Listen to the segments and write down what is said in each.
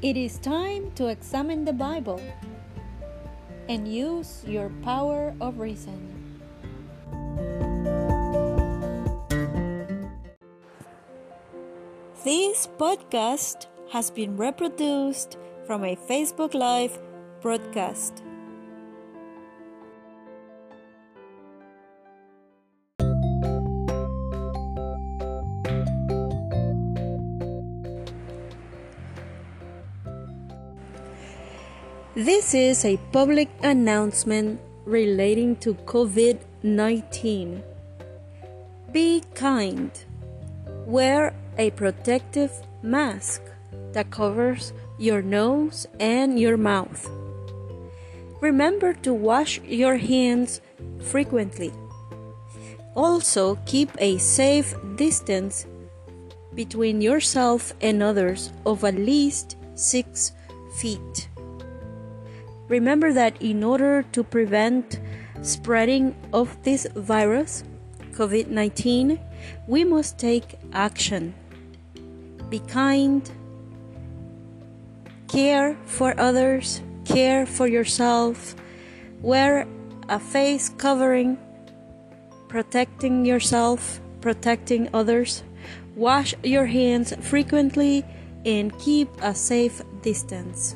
It is time to examine the Bible and use your power of reason. This podcast has been reproduced from a Facebook Live broadcast. This is a public announcement relating to COVID 19. Be kind. Wear a protective mask that covers your nose and your mouth. Remember to wash your hands frequently. Also, keep a safe distance between yourself and others of at least six feet. Remember that in order to prevent spreading of this virus, COVID 19, we must take action. Be kind, care for others, care for yourself, wear a face covering, protecting yourself, protecting others, wash your hands frequently, and keep a safe distance.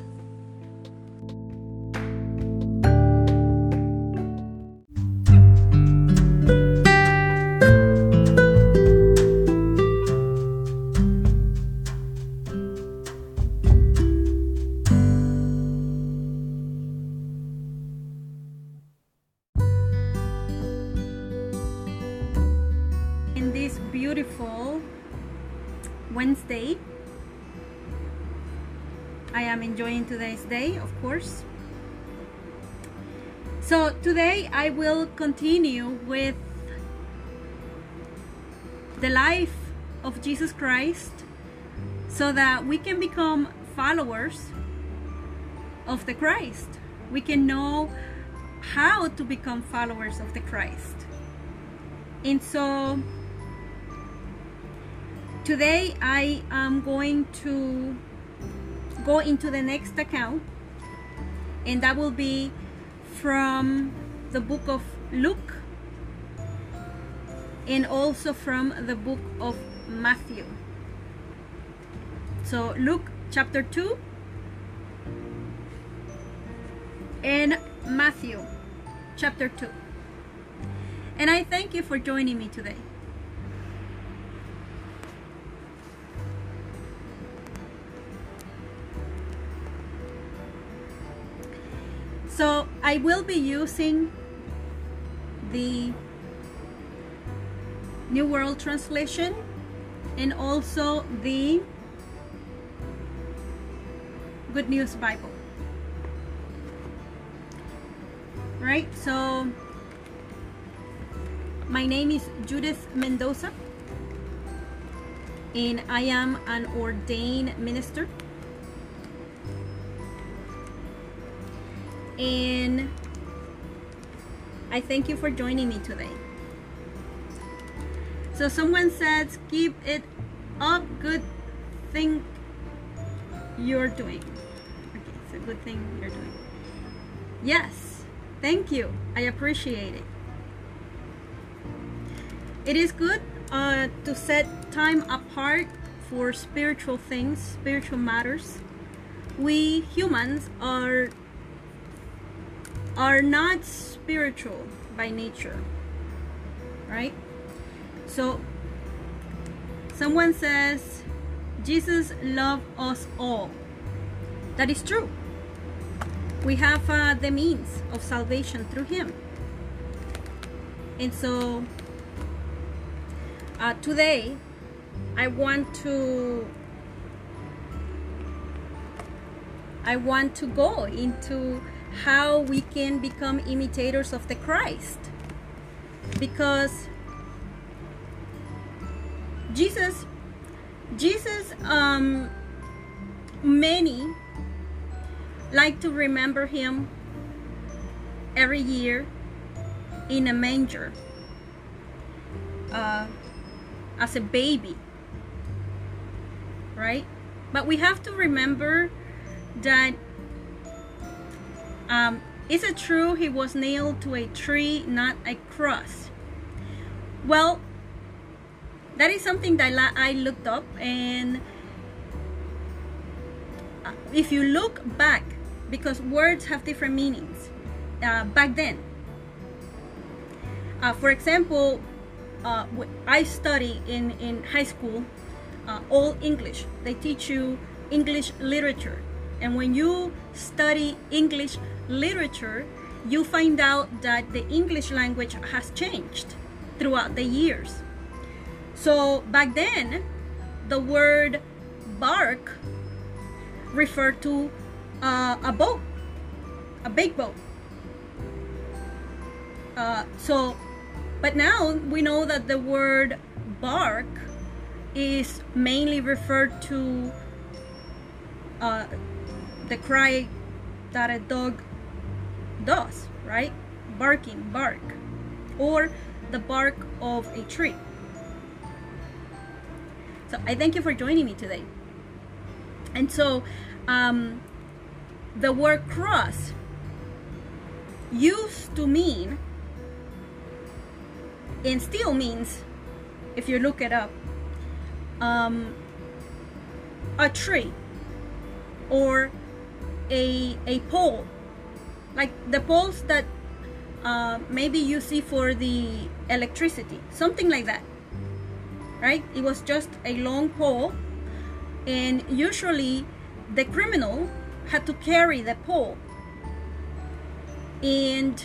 Day, of course. So, today I will continue with the life of Jesus Christ so that we can become followers of the Christ. We can know how to become followers of the Christ. And so, today I am going to go into the next account and that will be from the book of Luke and also from the book of Matthew. So Luke chapter 2 and Matthew chapter 2. And I thank you for joining me today. So I will be using the New World Translation and also the Good News Bible. Right? So my name is Judith Mendoza and I am an ordained minister. And I thank you for joining me today. So someone says, keep it up, good thing you're doing. Okay, it's a good thing you're doing. Yes, thank you. I appreciate it. It is good uh, to set time apart for spiritual things, spiritual matters. We humans are are not spiritual by nature. Right? So, someone says, Jesus loved us all. That is true. We have uh, the means of salvation through Him. And so, uh, today, I want to I want to go into how we can become imitators of the Christ. Because Jesus, Jesus, um, many like to remember him every year in a manger uh, as a baby, right? But we have to remember that um, is it true he was nailed to a tree, not a cross? Well, that is something that I looked up, and uh, if you look back, because words have different meanings uh, back then. Uh, for example, uh, I study in, in high school uh, all English. They teach you English literature. And when you study English literature, you find out that the English language has changed throughout the years. So back then, the word bark referred to uh, a boat, a big boat. Uh, so, but now we know that the word bark is mainly referred to uh, the cry that a dog does, right? Barking, bark, or the bark of a tree. So I thank you for joining me today. And so um, the word cross used to mean and still means if you look it up um, a tree or a, a pole like the poles that uh, maybe you see for the electricity something like that right? It was just a long pole and usually the criminal had to carry the pole. And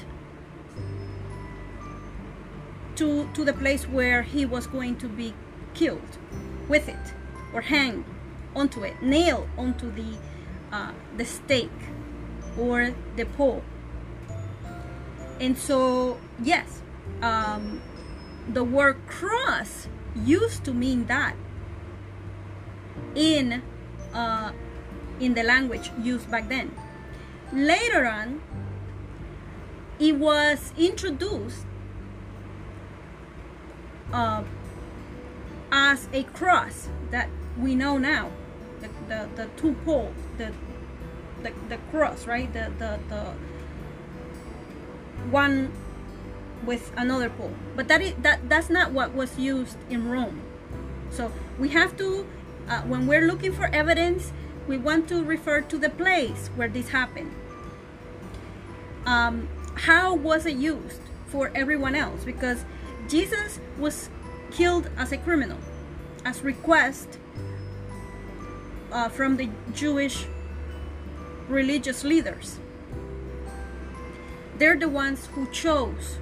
to to the place where he was going to be killed with it or hang onto it nail onto the uh, the stake or the pole and so yes um, the word cross used to mean that in uh, in the language used back then. Later on it was introduced uh, as a cross that we know now the, the, the two pole the, the the cross right? The the, the one with another pole. But that is that that's not what was used in Rome. So we have to uh, when we're looking for evidence we want to refer to the place where this happened. Um, how was it used for everyone else? Because Jesus was killed as a criminal as request uh, from the Jewish religious leaders. They're the ones who chose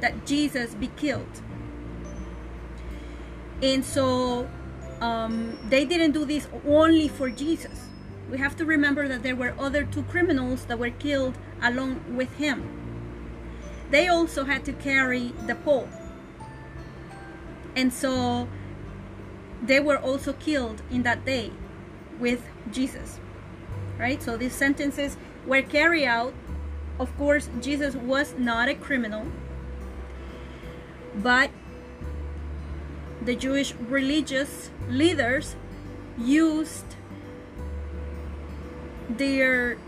that Jesus be killed. And so um, they didn't do this only for Jesus. We have to remember that there were other two criminals that were killed along with him. They also had to carry the pole. And so they were also killed in that day with Jesus. Right? So these sentences were carried out. Of course, Jesus was not a criminal, but the Jewish religious leaders used their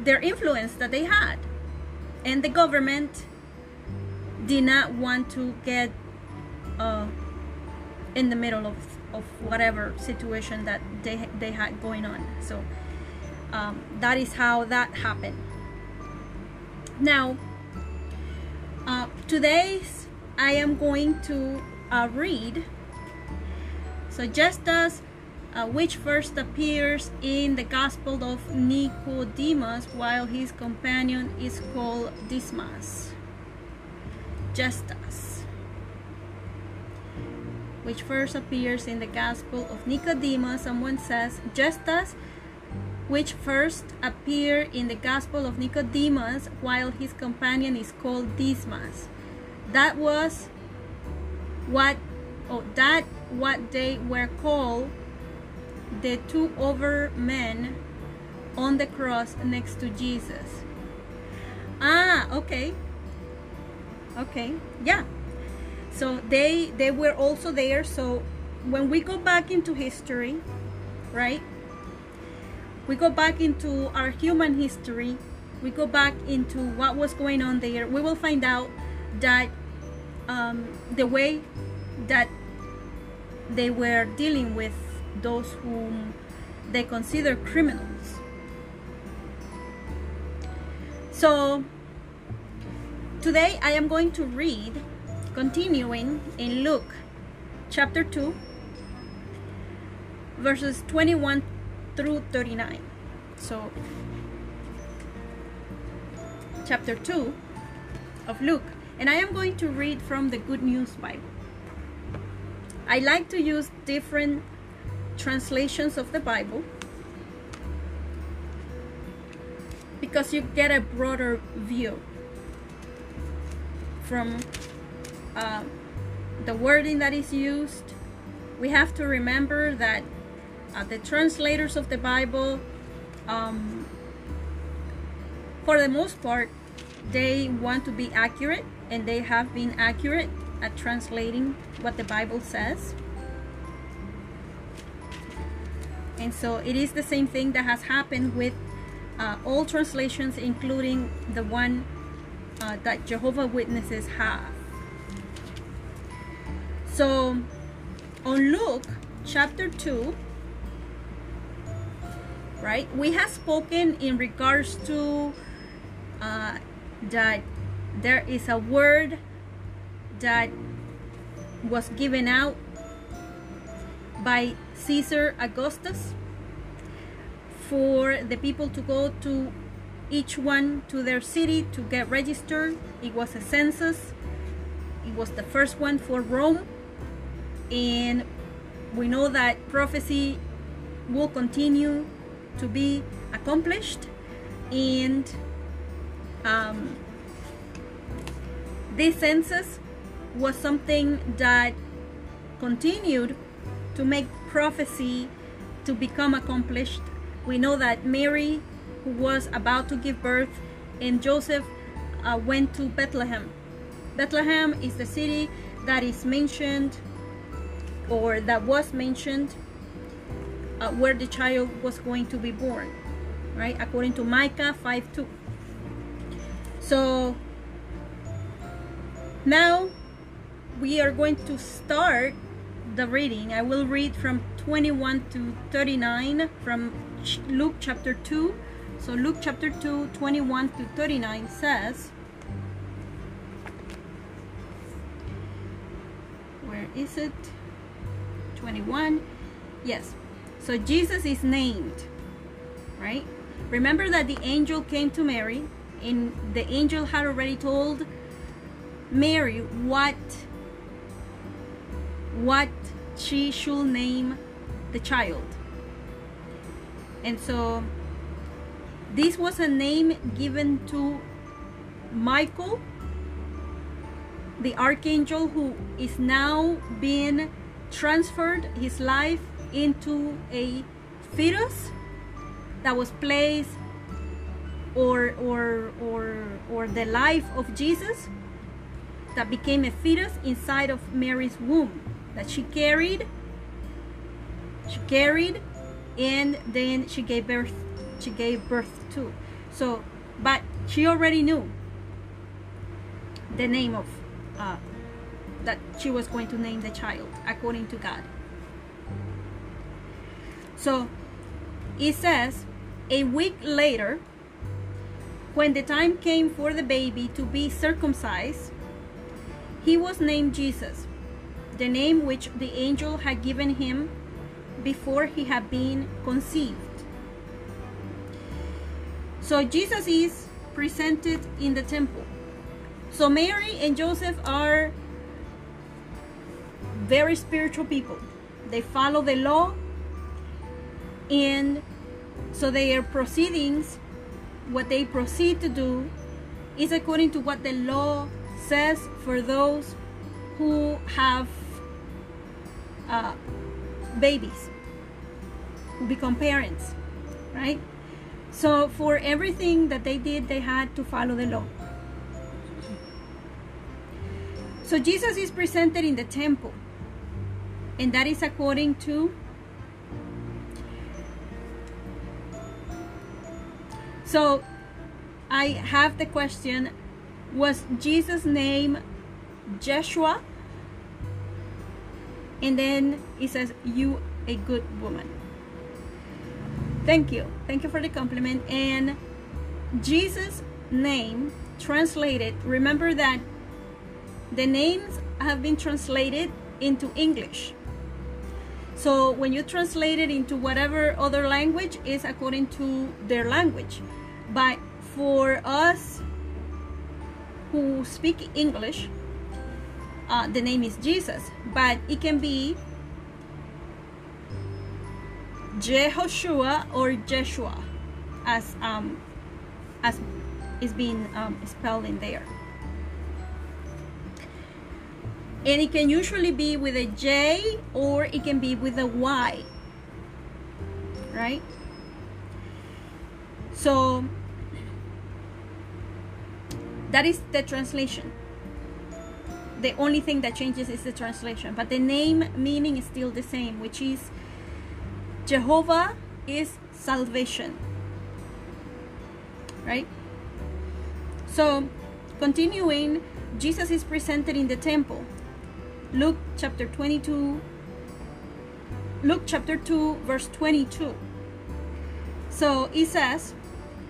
their influence that they had and the government did not want to get uh, in the middle of, of whatever situation that they, they had going on so um, that is how that happened now uh, today's I am going to uh, read so Justus uh, which first appears in the Gospel of Nicodemus while his companion is called Dismas. Justus, which first appears in the Gospel of Nicodemus. Someone says Justus, which first appear in the Gospel of Nicodemus while his companion is called Dismas. That was what, oh, that what they were called the two over men on the cross next to Jesus. Ah, okay. Okay. Yeah. So they they were also there. So when we go back into history, right? we go back into our human history, we go back into what was going on there, we will find out that um, the way that they were dealing with those whom they consider criminals. So today I am going to read, continuing in Luke chapter 2, verses 21 through 39. So, chapter 2 of Luke. And I am going to read from the Good News Bible. I like to use different translations of the Bible because you get a broader view from uh, the wording that is used. We have to remember that uh, the translators of the Bible, um, for the most part, they want to be accurate and they have been accurate at translating what the Bible says. And so it is the same thing that has happened with uh, all translations, including the one uh, that Jehovah Witnesses have. So on Luke chapter 2, right, we have spoken in regards to uh, that there is a word that was given out by Caesar Augustus for the people to go to each one to their city to get registered. It was a census. It was the first one for Rome. And we know that prophecy will continue to be accomplished. And um, this census was something that continued to make prophecy to become accomplished. We know that Mary, who was about to give birth, and Joseph uh, went to Bethlehem. Bethlehem is the city that is mentioned or that was mentioned uh, where the child was going to be born, right? According to Micah 5 2. So now we are going to start the reading. I will read from 21 to 39 from Luke chapter 2. So Luke chapter 2, 21 to 39 says, Where is it? 21. Yes. So Jesus is named, right? Remember that the angel came to Mary, and the angel had already told Mary what what she should name the child. And so this was a name given to Michael, the archangel who is now being transferred his life into a fetus that was placed or or or or the life of Jesus that became a fetus inside of Mary's womb that she carried she carried and then she gave birth she gave birth to. So but she already knew the name of uh, that she was going to name the child according to God so it says a week later when the time came for the baby to be circumcised he was named Jesus the name which the angel had given him before he had been conceived. So Jesus is presented in the temple. So Mary and Joseph are very spiritual people. They follow the law and so their proceedings, what they proceed to do is according to what the law says for those who have uh, babies who become parents, right? So for everything that they did, they had to follow the law. So Jesus is presented in the temple, and that is according to So I have the question Was Jesus' name Jeshua? And then it says, You a good woman. Thank you. Thank you for the compliment. And Jesus' name translated, remember that the names have been translated into English. So when you translate it into whatever other language is according to their language. But for us who speak English, uh, the name is Jesus, but it can be Jehoshua or Jeshua, as um, as is being um, spelled in there. And it can usually be with a J or it can be with a Y, right? So that is the translation. The only thing that changes is the translation, but the name meaning is still the same, which is Jehovah is salvation. Right? So, continuing, Jesus is presented in the temple. Luke chapter 22, Luke chapter 2, verse 22. So it says,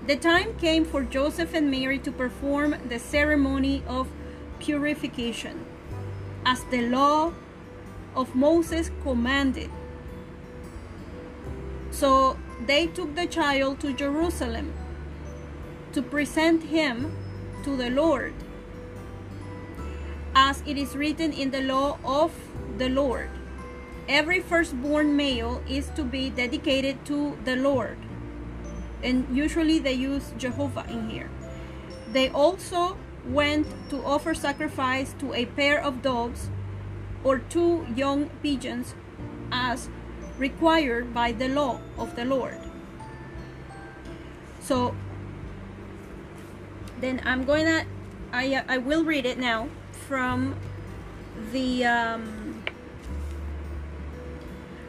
The time came for Joseph and Mary to perform the ceremony of purification, as the law of Moses commanded. So they took the child to Jerusalem to present him to the Lord, as it is written in the law of the Lord. Every firstborn male is to be dedicated to the Lord. And usually they use Jehovah in here. They also went to offer sacrifice to a pair of doves or two young pigeons as required by the law of the Lord. So then I'm going to, I, I will read it now from the, um,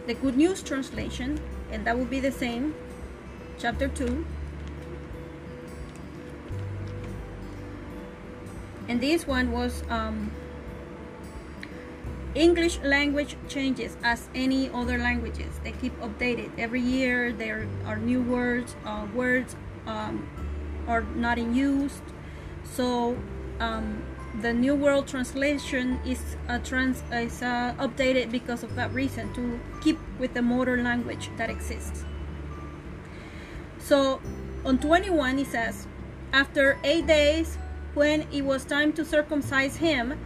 the Good News translation, and that will be the same, chapter 2. And this one was um, English language changes as any other languages. They keep updated every year. There are new words. Uh, words um, are not in use. So um, the New World Translation is a trans is uh, updated because of that reason to keep with the modern language that exists. So on 21 he says, after eight days, when it was time to circumcise him,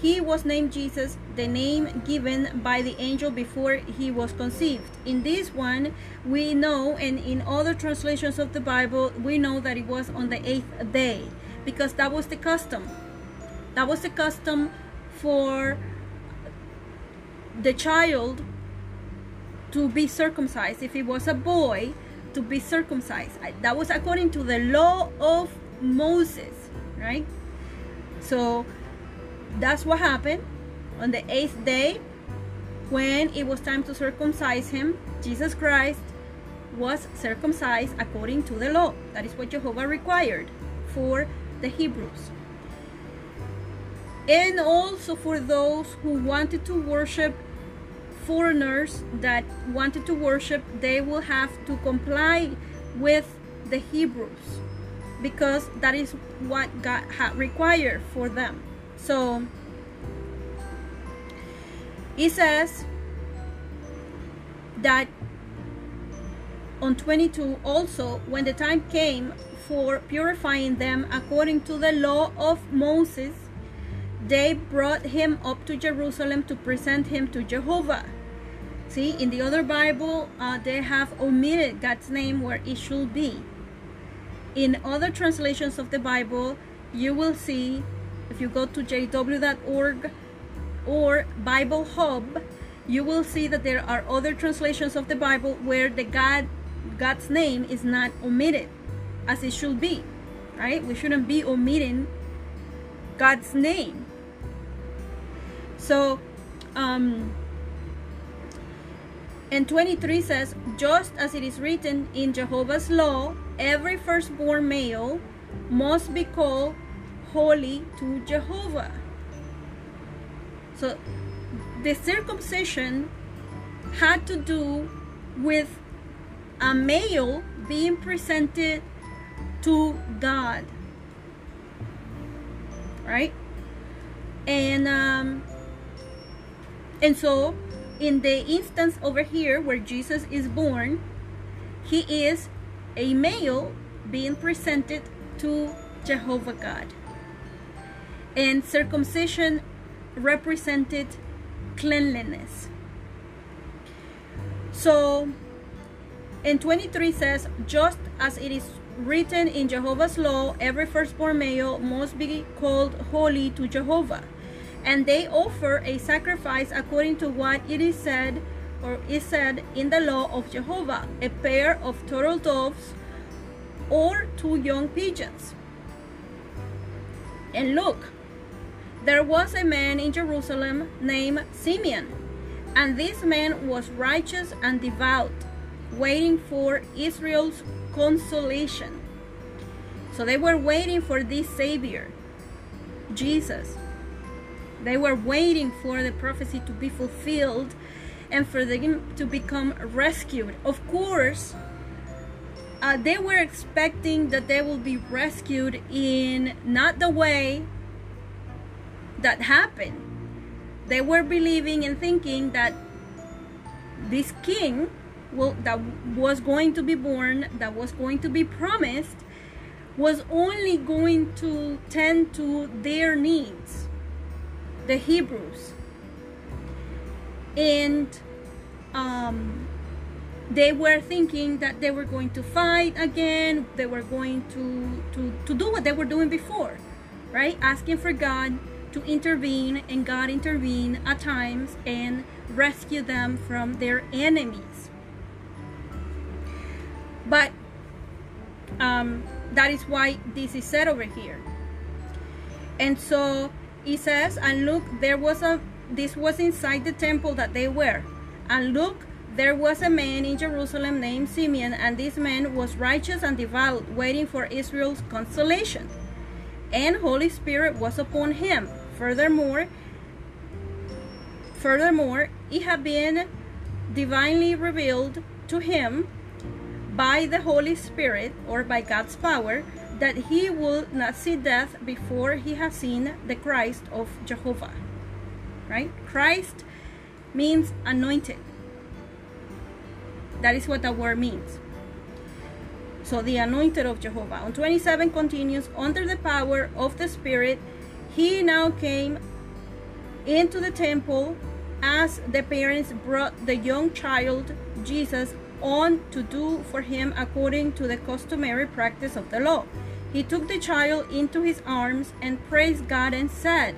he was named Jesus, the name given by the angel before he was conceived. In this one, we know, and in other translations of the Bible, we know that it was on the eighth day because that was the custom. That was the custom for the child to be circumcised. If it was a boy, to be circumcised. That was according to the law of Moses right? So that's what happened on the eighth day when it was time to circumcise him. Jesus Christ was circumcised according to the law. That is what Jehovah required for the Hebrews. And also for those who wanted to worship foreigners that wanted to worship, they will have to comply with the Hebrews because that is what God had required for them. So it says that on 22 also when the time came for purifying them according to the law of Moses they brought him up to Jerusalem to present him to Jehovah see in the other Bible uh, they have omitted God's name where it should be in other translations of the Bible, you will see, if you go to jw.org or Bible Hub, you will see that there are other translations of the Bible where the God God's name is not omitted as it should be. Right? We shouldn't be omitting God's name. So um and 23 says, just as it is written in Jehovah's law every firstborn male must be called holy to Jehovah. So the circumcision had to do with a male being presented to God. Right? And um and so in the instance over here where Jesus is born, he is a male being presented to Jehovah God. And circumcision represented cleanliness. So, in 23 says, just as it is written in Jehovah's law, every firstborn male must be called holy to Jehovah. And they offer a sacrifice according to what it is said or is said in the law of Jehovah, a pair of turtle doves or two young pigeons. And look, there was a man in Jerusalem named Simeon, and this man was righteous and devout, waiting for Israel's consolation. So they were waiting for this Savior, Jesus. They were waiting for the prophecy to be fulfilled and for them to become rescued. Of course, uh, they were expecting that they will be rescued in not the way that happened. They were believing and thinking that this king will, that was going to be born, that was going to be promised, was only going to tend to their needs, the Hebrews. And um, they were thinking that they were going to fight again, they were going to, to, to do what they were doing before, right? Asking for God to intervene, and God intervened at times and rescue them from their enemies. But um, that is why this is said over here. And so he says, and look, there was a this was inside the temple that they were. And look, there was a man in Jerusalem named Simeon, and this man was righteous and devout, waiting for Israel's consolation. And Holy Spirit was upon him. Furthermore, furthermore, it had been divinely revealed to him by the Holy Spirit or by God's power that he will not see death before he has seen the Christ of Jehovah. Right? Christ means anointed. That is what the word means. So the anointed of Jehovah. On 27 continues, under the power of the Spirit, he now came into the temple as the parents brought the young child, Jesus, on to do for him according to the customary practice of the law. He took the child into his arms and praised God and said,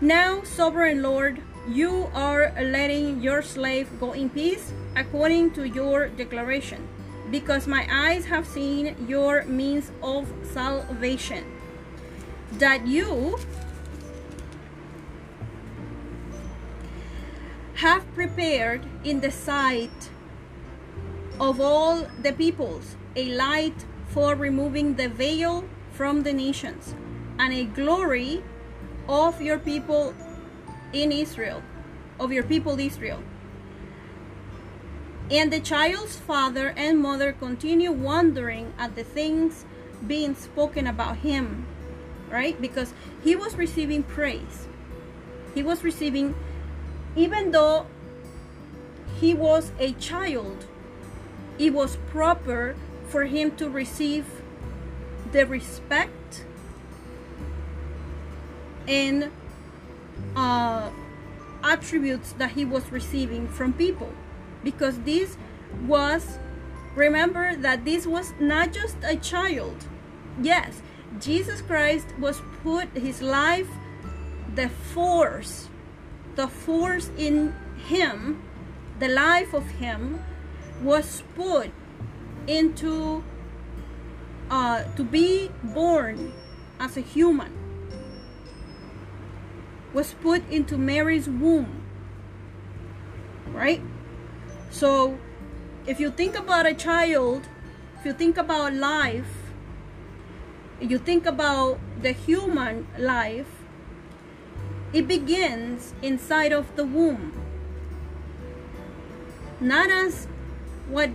Now, sovereign Lord, you are letting your slave go in peace according to your declaration, because my eyes have seen your means of salvation, that you have prepared in the sight of all the peoples a light for removing the veil from the nations and a glory of your people in Israel, of your people Israel. And the child's father and mother continue wondering at the things being spoken about him, right? Because he was receiving praise. He was receiving, even though he was a child, it was proper for him to receive the respect and uh, attributes that he was receiving from people. Because this was remember that this was not just a child. Yes jesus christ was put his life the force the force in him the life of him was put into uh, to be born as a human was put into Mary's womb right so if you think about a child, if you think about life, you think about the human life, it begins inside of the womb. Not as what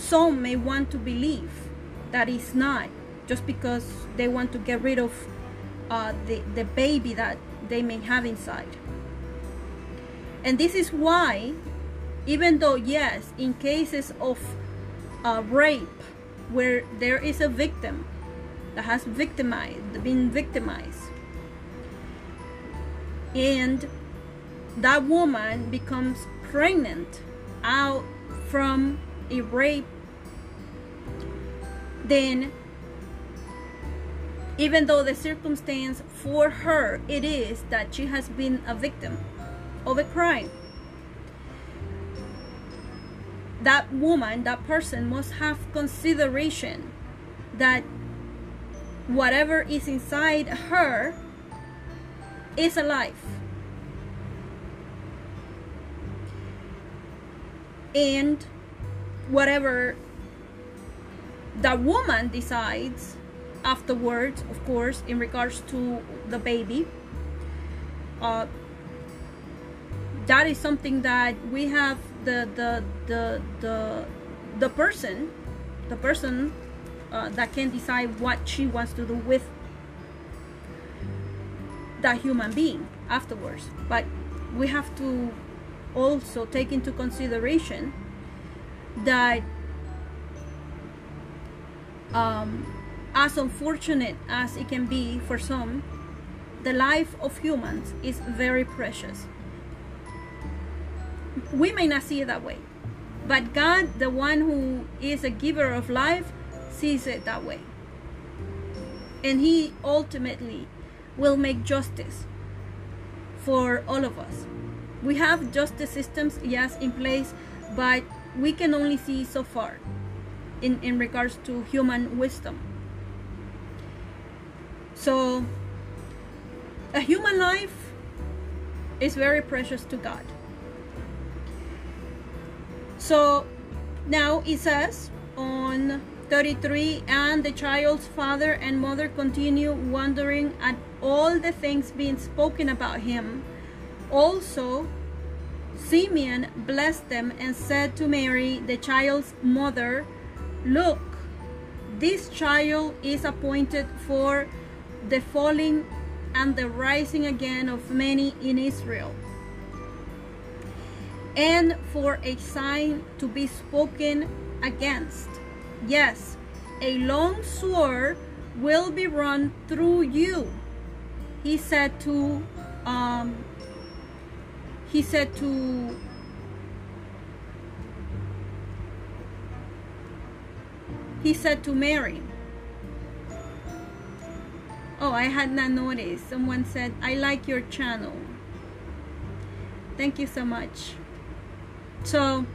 some may want to believe that it's not, just because they want to get rid of uh, the, the baby that they may have inside. And this is why, even though, yes, in cases of uh, rape, where there is a victim that has victimized, been victimized, and that woman becomes pregnant out from a rape, then even though the circumstance for her it is that she has been a victim of a crime. That woman that person must have consideration that whatever is inside her is alive and whatever that woman decides afterwards of course in regards to the baby uh, that is something that we have the the the the, the person the person uh, that can decide what she wants to do with that human being afterwards. But we have to also take into consideration that um, as unfortunate as it can be for some, the life of humans is very precious. We may not see it that way, but God, the one who is a giver of life, sees it that way. And He ultimately will make justice for all of us. We have justice systems, yes, in place, but we can only see so far in, in regards to human wisdom. So, a human life is very precious to God. So, now it says on 33 and the child's father and mother continue wondering at all the things being spoken about him. Also, Simeon blessed them and said to Mary, the child's mother, Look, this child is appointed for the falling and the rising again of many in Israel, and for a sign to be spoken against. Yes, a long sword will be run through you. He said to um, he said to he said to Mary, Oh, I had not noticed. Someone said, I like your channel. Thank you so much. So,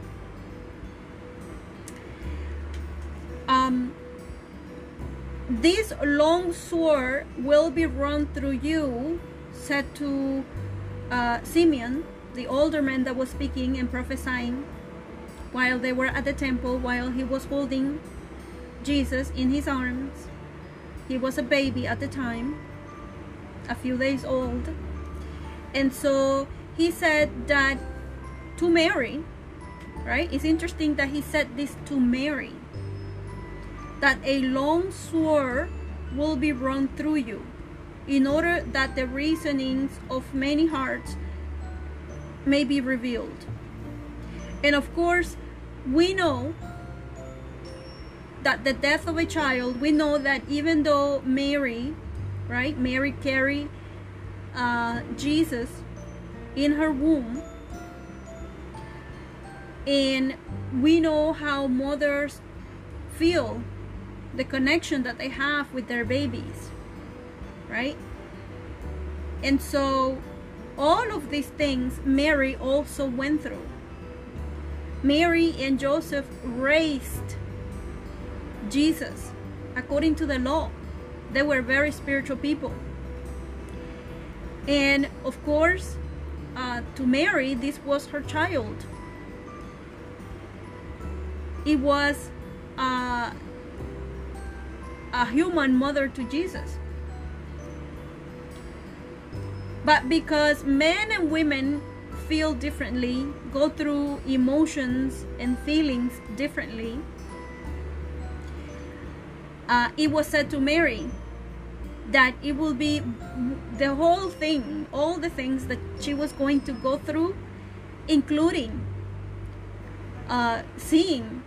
um, this long sword will be run through you, said to uh, Simeon, the older man that was speaking and prophesying while they were at the temple, while he was holding Jesus in his arms. He was a baby at the time, a few days old. And so he said that to Mary, right? It's interesting that he said this to Mary that a long sword will be run through you in order that the reasonings of many hearts may be revealed. And of course, we know that the death of a child, we know that even though Mary, right, Mary carried uh, Jesus in her womb, and we know how mothers feel the connection that they have with their babies, right? And so, all of these things Mary also went through. Mary and Joseph raised Jesus according to the law. They were very spiritual people. And of course, uh, to Mary, this was her child. it was uh, a human mother to Jesus. But because men and women feel differently, go through emotions and feelings differently, uh, it was said to Mary that it will be the whole thing, all the things that she was going to go through, including uh, seeing,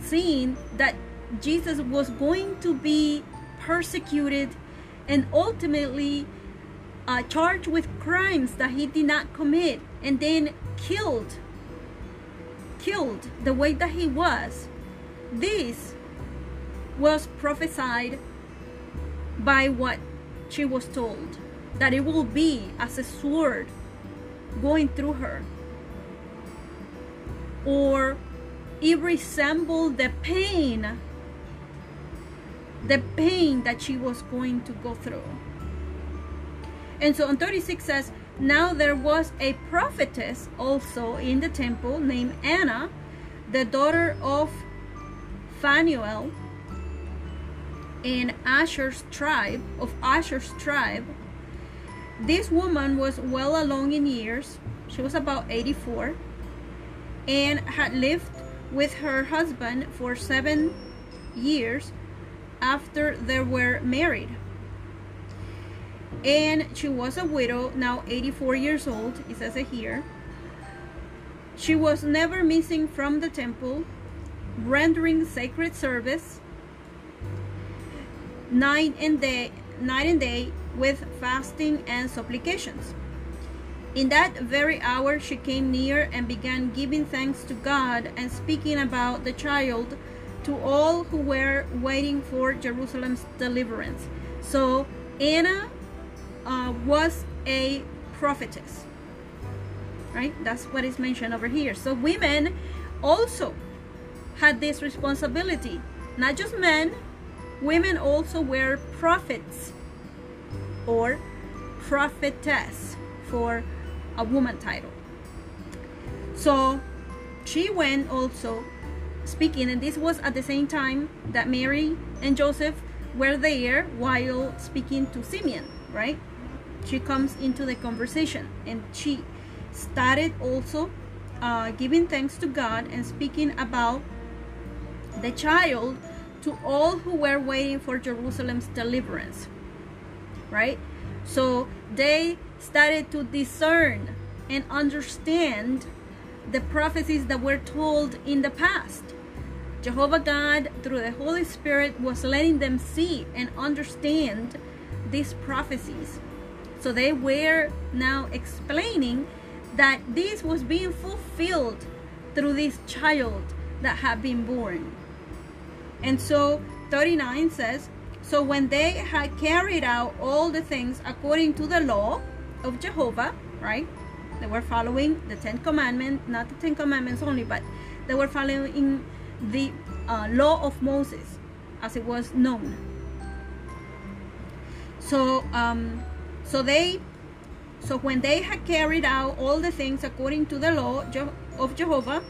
seeing that Jesus was going to be persecuted and ultimately uh, charged with crimes that he did not commit and then killed killed the way that he was. This was prophesied by what she was told that it will be as a sword going through her. Or it resembled the pain the pain that she was going to go through and so on 36 says now there was a prophetess also in the temple named anna the daughter of phanuel in asher's tribe of asher's tribe this woman was well along in years she was about 84 and had lived with her husband for seven years after they were married. And she was a widow, now 84 years old, it says it here. She was never missing from the temple, rendering sacred service night and day, night and day with fasting and supplications. In that very hour she came near and began giving thanks to God and speaking about the child to all who were waiting for Jerusalem's deliverance. So Anna uh, was a prophetess, right? That's what is mentioned over here. So women also had this responsibility. Not just men, women also were prophets or prophetess for a woman title. So she went also speaking, and this was at the same time that Mary and Joseph were there while speaking to Simeon, right? She comes into the conversation and she started also uh, giving thanks to God and speaking about the child to all who were waiting for Jerusalem's deliverance, right? So they started to discern and understand the prophecies that were told in the past. Jehovah God, through the Holy Spirit, was letting them see and understand these prophecies. So they were now explaining that this was being fulfilled through this child that had been born. And so 39 says, So when they had carried out all the things according to the law of Jehovah, right? They were following the Ten Commandments, not the Ten Commandments only, but they were following the uh, law of Moses as it was known. So, um, so they, so when they had carried out all the things according to the law of Jehovah,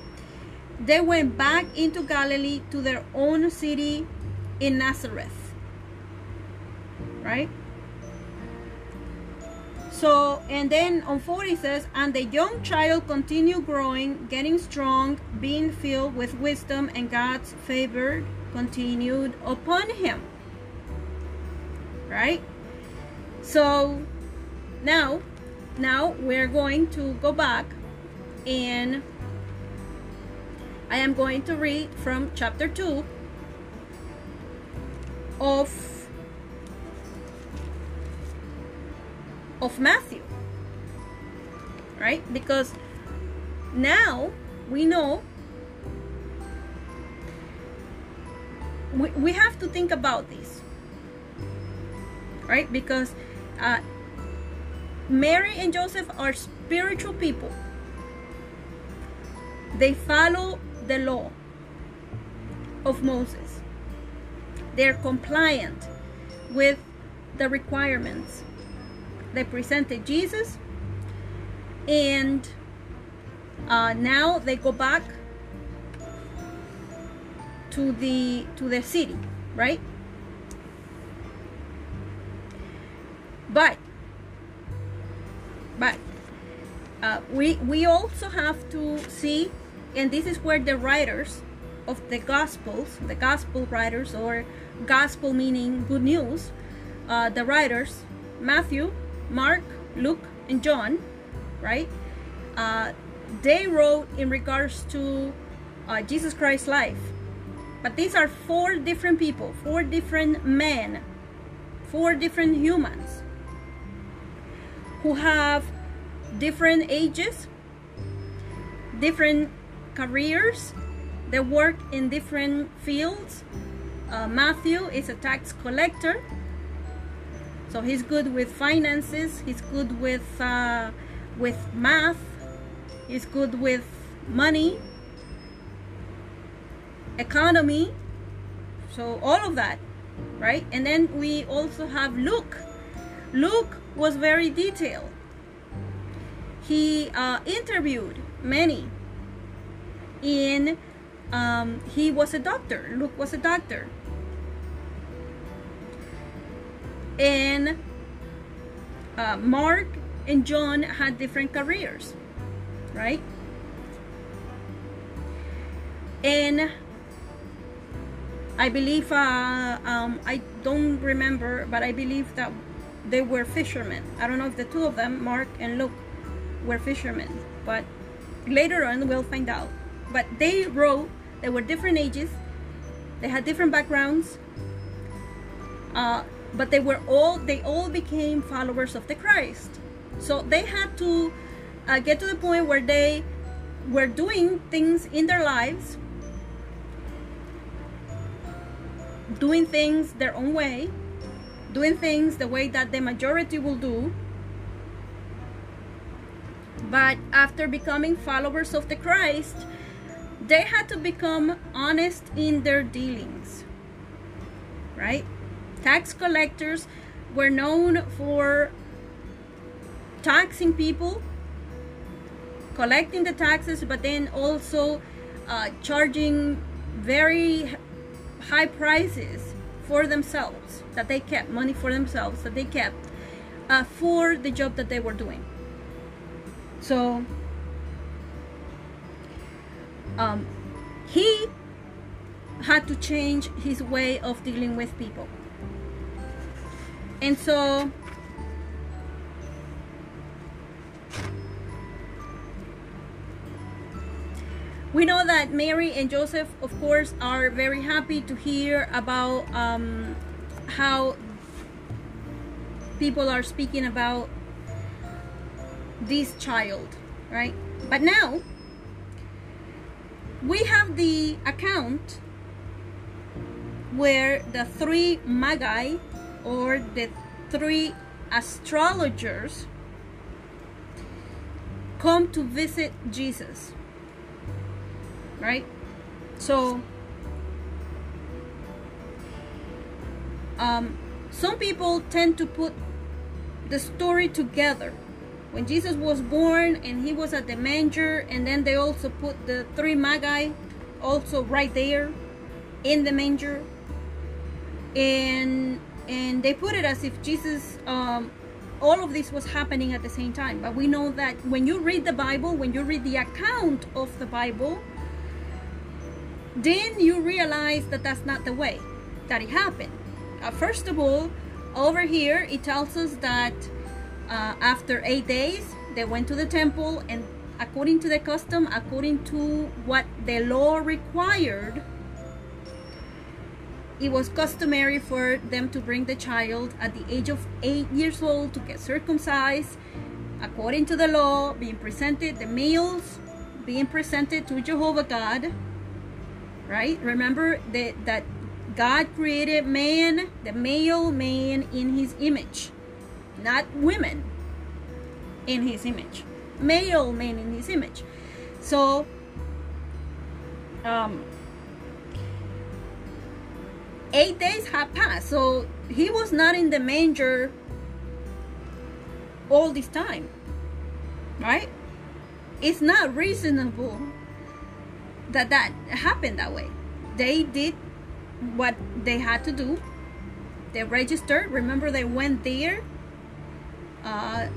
they went back into Galilee to their own city in Nazareth. Right? So, and then on 40 says, and the young child continued growing, getting strong, being filled with wisdom, and God's favor continued upon him. Right? So, now, now we're going to go back and I am going to read from chapter 2 of of Matthew. Right? Because now we know we, we have to think about this. Right? Because uh, Mary and Joseph are spiritual people. They follow the law of Moses. They're compliant with the requirements they presented Jesus and uh, now they go back to the to the city, right? But but uh, we we also have to see, and this is where the writers of the Gospels, the Gospel writers, or Gospel meaning good news, uh, the writers Matthew, Mark, Luke, and John, right? Uh, they wrote in regards to uh, Jesus Christ's life. But these are four different people, four different men, four different humans who have different ages, different careers, they work in different fields. Uh, Matthew is a tax collector, so he's good with finances, he's good with, uh, with math, he's good with money, economy, so all of that, right? And then we also have Luke. Luke was very detailed. He uh, interviewed many in um, he was a doctor luke was a doctor and uh, mark and john had different careers right and i believe uh, um, i don't remember but i believe that they were fishermen. I don't know if the two of them mark and luke were fishermen but later on we'll find out. But they wrote they were different ages they had different backgrounds uh, but they were all they all became followers of the christ. So they had to uh, get to the point where they were doing things in their lives doing things their own way doing things the way that the majority will do. But after becoming followers of the christ they had to become honest in their dealings right? Tax collectors were known for taxing people collecting the taxes but then also uh, charging very high prices for themselves that they kept money for themselves that they kept uh, for the job that they were doing so um, he had to change his way of dealing with people. And so we know that Mary and Joseph, of course, are very happy to hear about um, how people are speaking about this child, right? But now we have the account where the three magi or the three astrologers come to visit Jesus. Right? So, um, some people tend to put the story together. When Jesus was born and he was at the manger and then they also put the three magi also right there in the manger. And and they put it as if Jesus um, all of this was happening at the same time. But we know that when you read the Bible when you read the account of the Bible then you realize that that's not the way that it happened uh, first of all over here it tells us that uh, after eight days, they went to the temple, and according to the custom, according to what the law required, it was customary for them to bring the child at the age of eight years old to get circumcised. According to the law, being presented, the males being presented to Jehovah God. Right? Remember that, that God created man, the male man, in his image not women in his image, male man in his image. So, um, eight days had passed, so he was not in the manger all this time, right? It's not reasonable that that happened that way. they did what they had to do. They registered. Remember, they went there uh,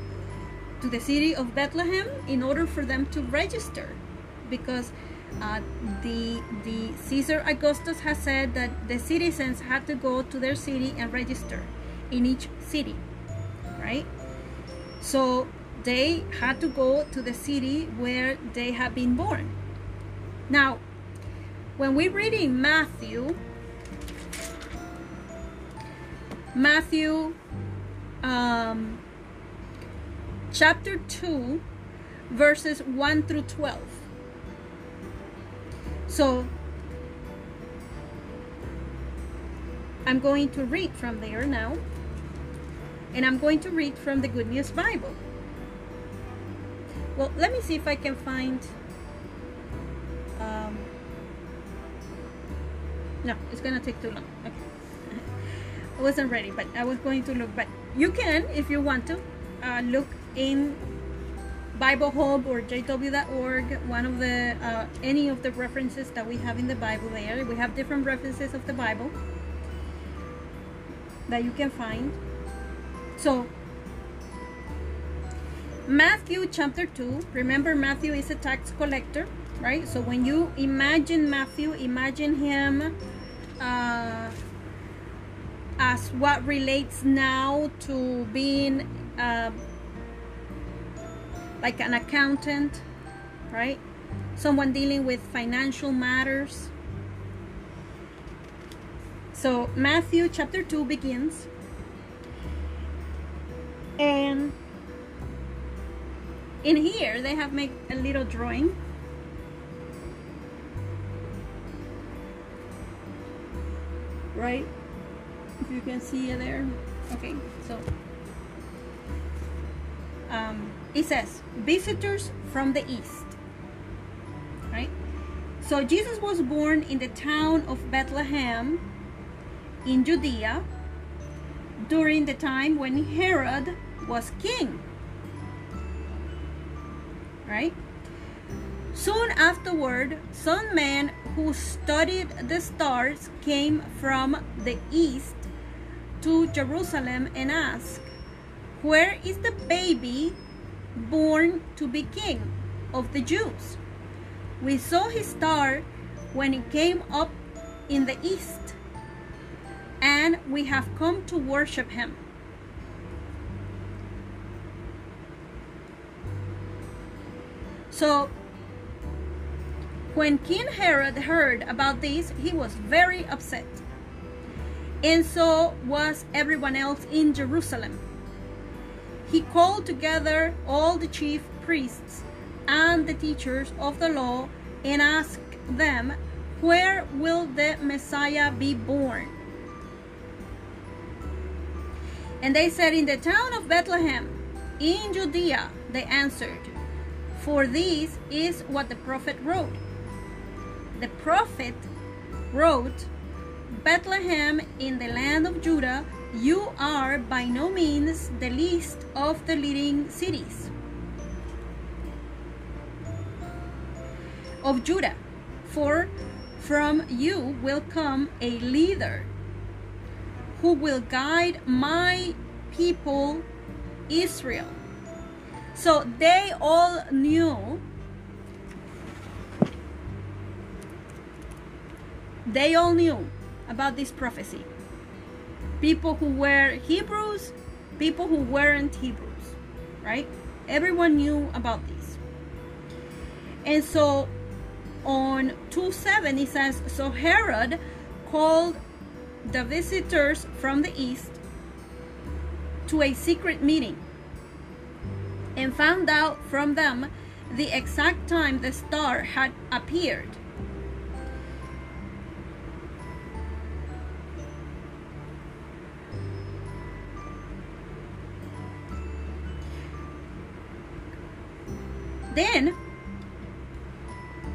to the city of Bethlehem in order for them to register, because uh, the the Caesar Augustus has said that the citizens had to go to their city and register in each city, right? So they had to go to the city where they had been born. Now, when we read in Matthew, Matthew um, chapter 2, verses 1 through 12. So, I'm going to read from there now, and I'm going to read from the Good News Bible. Well, let me see if I can find. Um, no, it's gonna take too long. I wasn't ready, but I was going to look. But you can, if you want to, uh, look in Bible Hub or JW.org, one of the uh, any of the references that we have in the Bible. There, we have different references of the Bible that you can find. So Matthew chapter 2, remember Matthew is a tax collector, right? So when you imagine Matthew, imagine him uh, as what relates now to being uh, like an accountant, right? Someone dealing with financial matters. So Matthew chapter 2 begins. And in here they have made a little drawing right if you can see it there. Okay so um, it says visitors from the east. Right? So jesus was born in the town of bethlehem in judea during the time when herod was king. Right? Soon afterward, some men who studied the stars came from the east to Jerusalem and asked, Where is the baby born to be king of the Jews? We saw his star when it came up in the east, and we have come to worship him. So when King Herod heard about this, he was very upset. And so was everyone else in Jerusalem. He called together all the chief priests and the teachers of the law and asked them, Where will the Messiah be born? And they said, In the town of Bethlehem, in Judea, they answered. For this is what the prophet wrote. The prophet wrote, Bethlehem in the land of Judah, you are by no means the least of the leading cities of Judah, for from you will come a leader who will guide my people Israel. So they all knew they all knew about this prophecy. People who were Hebrews, people who weren't Hebrews, right? Everyone knew about this. And so on 2 7, it says, So Herod called the visitors from the east to a secret meeting and found out from them the exact time the star had appeared. Then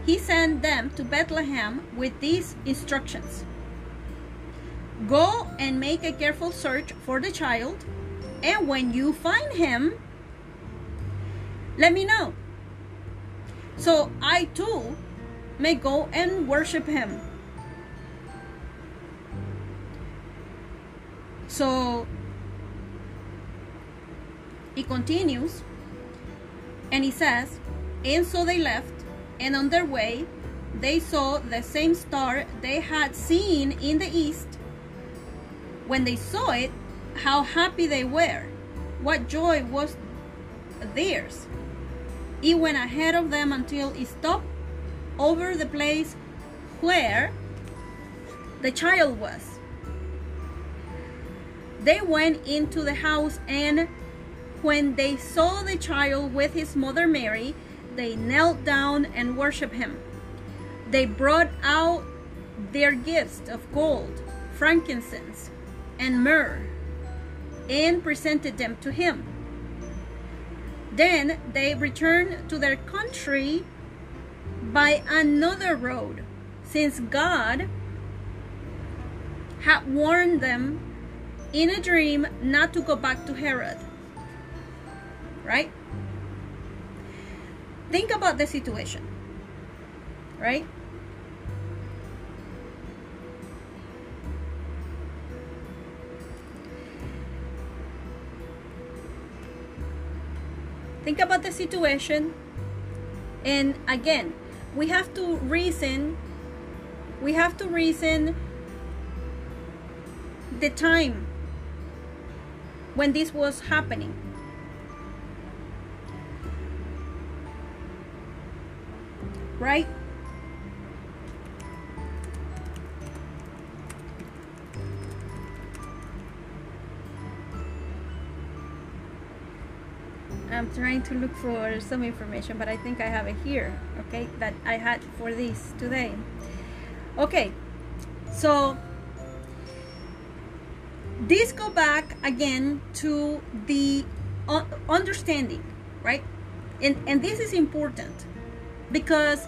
he sent them to Bethlehem with these instructions Go and make a careful search for the child, and when you find him, let me know. So I too may go and worship him. So it continues and he says, And so they left, and on their way they saw the same star they had seen in the east. When they saw it, how happy they were! What joy was theirs! It went ahead of them until it stopped over the place where the child was. They went into the house, and when they saw the child with his mother Mary, they knelt down and worshiped him. They brought out their gifts of gold, frankincense, and myrrh, and presented them to him. Then they returned to their country by another road, since God had warned them in a dream not to go back to Herod. Right? Think about the situation. Right? Think about the situation. And again, we have to reason. We have to reason the time when this was happening. Right? I'm trying to look for some information, but I think I have it here, okay, that I had for this today. Okay, so this go back again to the understanding, right? And, and this is important because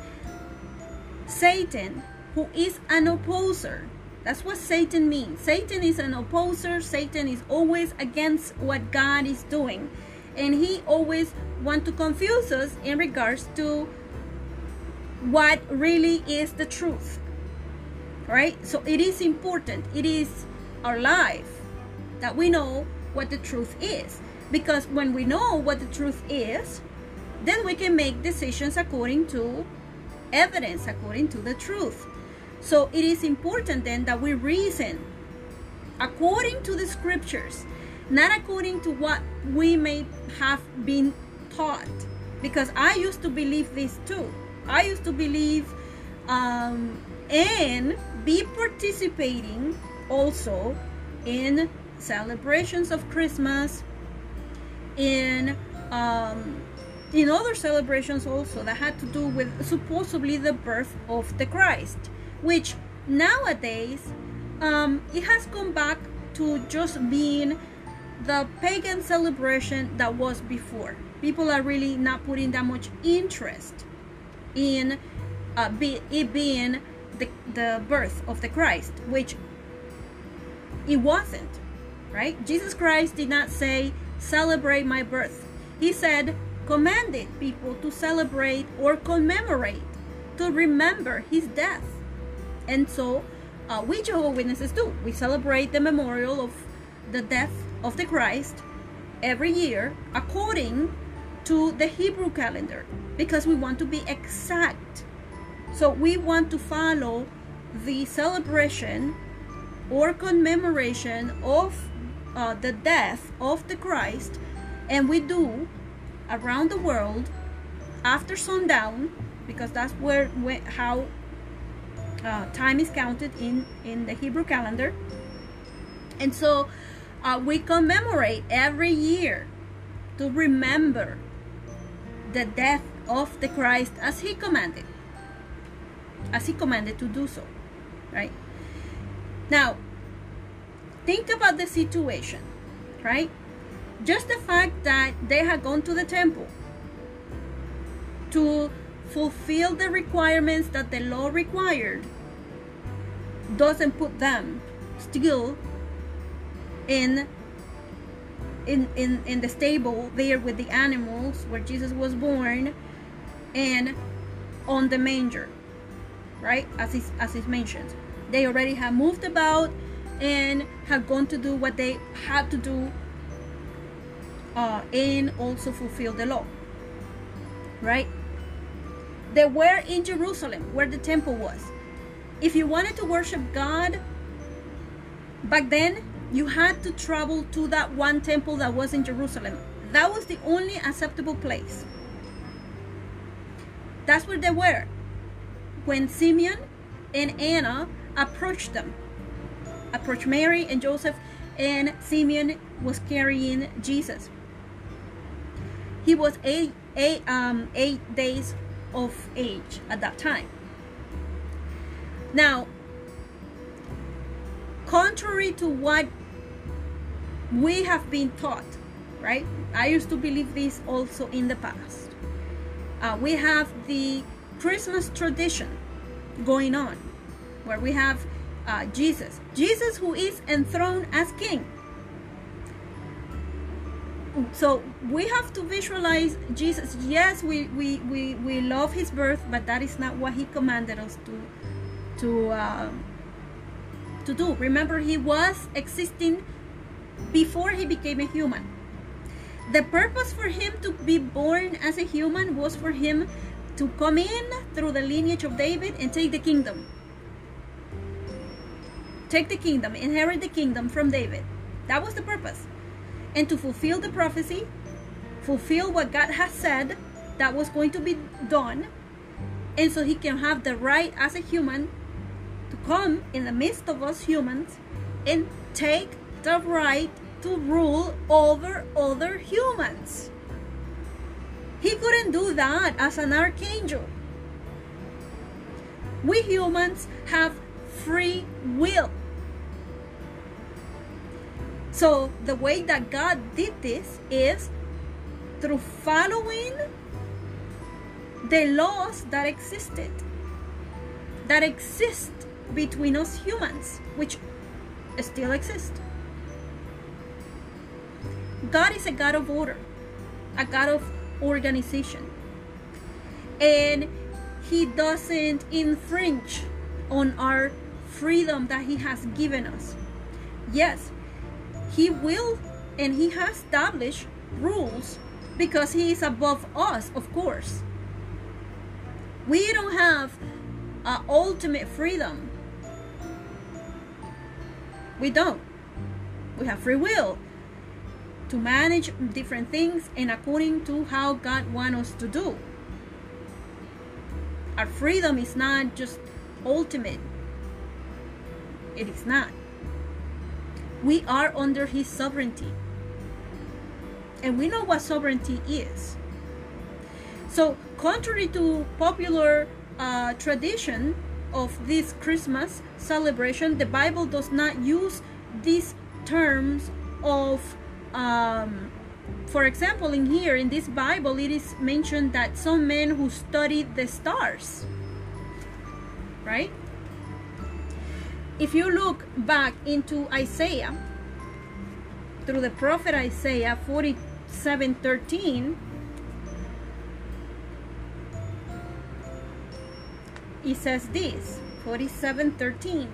Satan, who is an opposer, that's what Satan means. Satan is an opposer. Satan is always against what God is doing and he always want to confuse us in regards to what really is the truth right so it is important it is our life that we know what the truth is because when we know what the truth is then we can make decisions according to evidence according to the truth so it is important then that we reason according to the scriptures not according to what we may have been taught. Because I used to believe this too. I used to believe um, and be participating also in celebrations of Christmas, in um, in other celebrations also that had to do with supposedly the birth of the Christ, which nowadays um, it has come back to just being the pagan celebration that was before. People are really not putting that much interest in uh, be, it being the, the birth of the Christ, which it wasn't, right? Jesus Christ did not say, celebrate my birth. He said, commanded people to celebrate or commemorate, to remember his death. And so uh, we Jehovah Witnesses do. We celebrate the memorial of the death of the Christ every year according to the Hebrew calendar because we want to be exact. So we want to follow the celebration or commemoration of uh, the death of the Christ, and we do around the world after sundown because that's where, how uh, time is counted in in the Hebrew calendar. And so uh, we commemorate every year to remember the death of the Christ as he commanded, as he commanded to do so, right? Now, think about the situation, right? Just the fact that they had gone to the temple to fulfill the requirements that the law required doesn't put them still in in in in the stable there with the animals where Jesus was born and on the manger right? As is as is mentioned. They already have moved about and had gone to do what they had to do uh, and also fulfill the law. Right? They were in Jerusalem, where the temple was. If you wanted to worship God back then, you had to travel to that one temple that was in Jerusalem. That was the only acceptable place. That's where they were when Simeon and Anna approached them. Approached Mary and Joseph, and Simeon was carrying Jesus. He was eight, eight, um, eight days of age at that time. Now, contrary to what we have been taught, right? I used to believe this also in the past. Uh, we have the Christmas tradition going on where we have uh, Jesus. Jesus, who is enthroned as king. So we have to visualize Jesus. Yes, we, we, we, we love his birth, but that is not what he commanded us to to uh, to do. Remember, he was existing before he became a human. The purpose for him to be born as a human was for him to come in through the lineage of David and take the kingdom. Take the kingdom, inherit the kingdom from David. That was the purpose. And to fulfill the prophecy, fulfill what God has said that was going to be done, and so he can have the right as a human to come in the midst of us humans and take the right to rule over other humans. He couldn't do that as an archangel. We humans have free will. So the way that God did this is through following the laws that existed, that exist between us humans, which still exist. God is a God of order, a God of organization. And He doesn't infringe on our freedom that He has given us. Yes, He will and He has established rules because He is above us, of course. We don't have uh, ultimate freedom. We don't. We have free will to manage different things and according to how God wants us to do. Our freedom is not just ultimate. It is not. We are under His sovereignty. And we know what sovereignty is. So, contrary to popular uh, tradition of this Christmas celebration, the Bible does not use these terms of um, for example, in here in this Bible, it is mentioned that some men who studied the stars, right? If you look back into Isaiah, through the prophet Isaiah 47 13, he says this 47 13.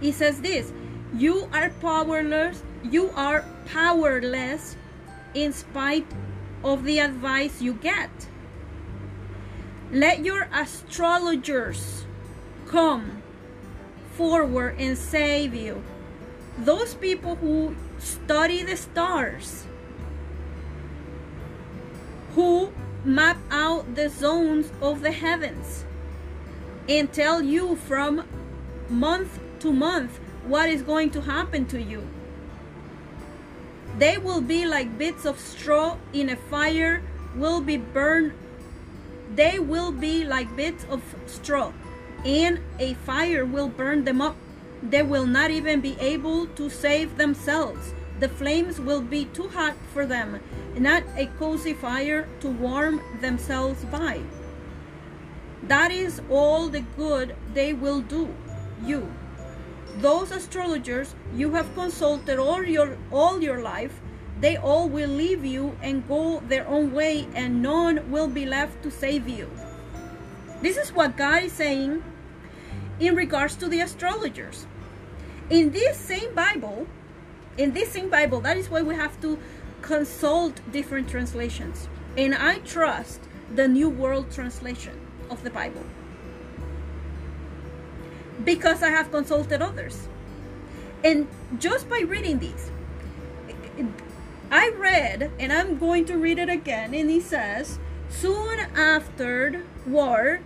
He says this you are powerless. You are powerless in spite of the advice you get. Let your astrologers come forward and save you. Those people who study the stars, who map out the zones of the heavens, and tell you from month to month what is going to happen to you. They will be like bits of straw in a fire, will be burned. They will be like bits of straw, and a fire will burn them up. They will not even be able to save themselves. The flames will be too hot for them, not a cozy fire to warm themselves by. That is all the good they will do you those astrologers you have consulted all your all your life they all will leave you and go their own way and none will be left to save you this is what god is saying in regards to the astrologers. In this same Bible, in this same Bible, that is why we have to consult different translations. And I trust the New World Translation of the Bible because I have consulted others. And just by reading these, I read, and I'm going to read it again, and it says, Soon after war,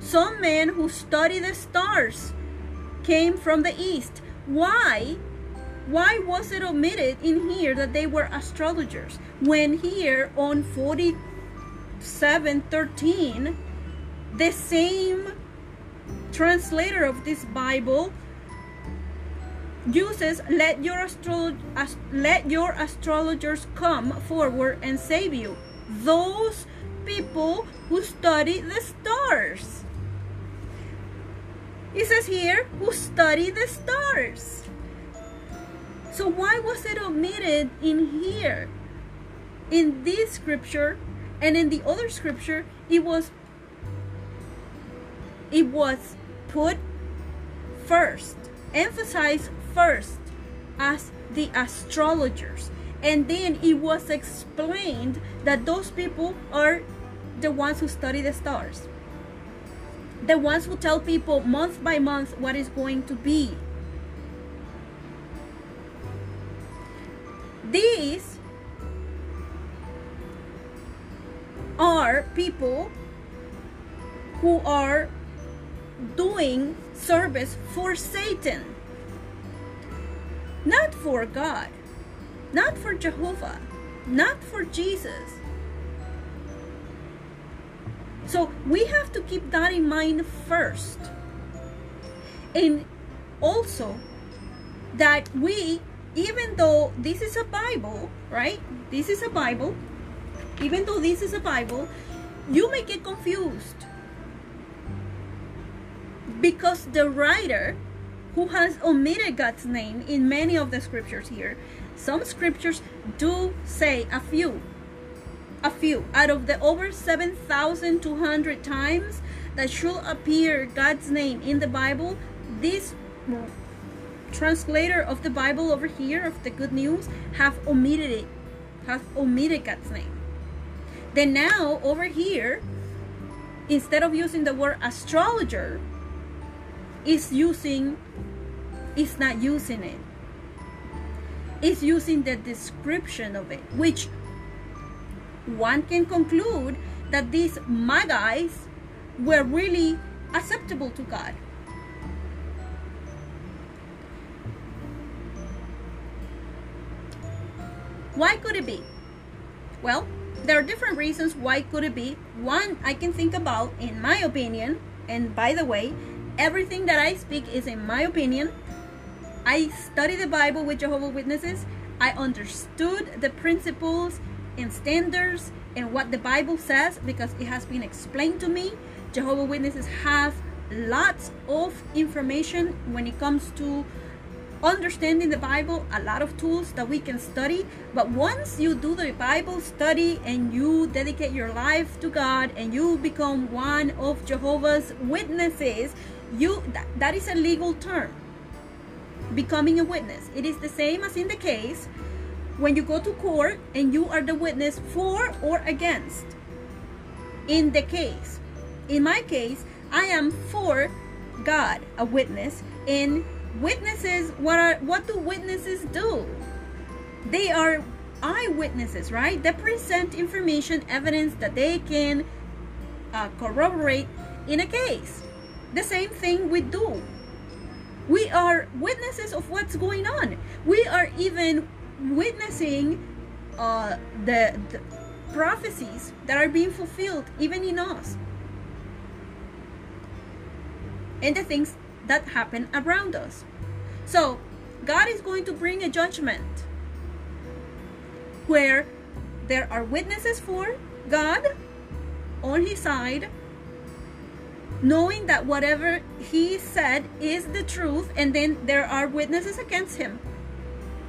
some men who study the stars came from the east. Why? Why was it omitted in here that they were astrologers? When here on 4713, the same translator of this Bible uses let your astro- ast- let your astrologers come forward and save you. Those people who study the stars. It says here, who study the stars. So why was it omitted in here? In this scripture and in the other scripture, it was it was put first, emphasized first as the astrologers. And then it was explained that those people are the ones who study the stars. The ones who tell people month by month what is going to be. These are people who are doing service for Satan, not for God, not for Jehovah, not for Jesus. So we have to keep that in mind first. And also that we, even though this is a Bible, right? This is a Bible, even though this is a Bible, you may get confused because the writer who has omitted God's name in many of the scriptures here, some scriptures do say a few, a few out of the over 7,200 times that should appear God's name in the Bible. This translator of the Bible over here of the Good News have omitted it, have omitted God's name. Then now over here, instead of using the word astrologer, is using is not using it is using the description of it which one can conclude that these magi's were really acceptable to god why could it be well there are different reasons why could it be one i can think about in my opinion and by the way everything that I speak is in my opinion. I study the Bible with Jehovah Witnesses. I understood the principles and standards and what the Bible says because it has been explained to me. Jehovah Witnesses have lots of information when it comes to understanding the Bible, a lot of tools that we can study. But once you do the Bible study and you dedicate your life to God and you become one of Jehovah's Witnesses, you that, that is a legal term becoming a witness it is the same as in the case when you go to court and you are the witness for or against. In the case in my case i am for god a witness. And witnesses what are what do witnesses do? They are eyewitnesses right? They present information evidence that they can uh, corroborate in a case. The same thing we do. We are witnesses of what's going on. We are even witnessing uh, the, the prophecies that are being fulfilled even in us and the things that happen around us. So, God is going to bring a judgment where there are witnesses for God on his side knowing that whatever he said is the truth, and then there are witnesses against him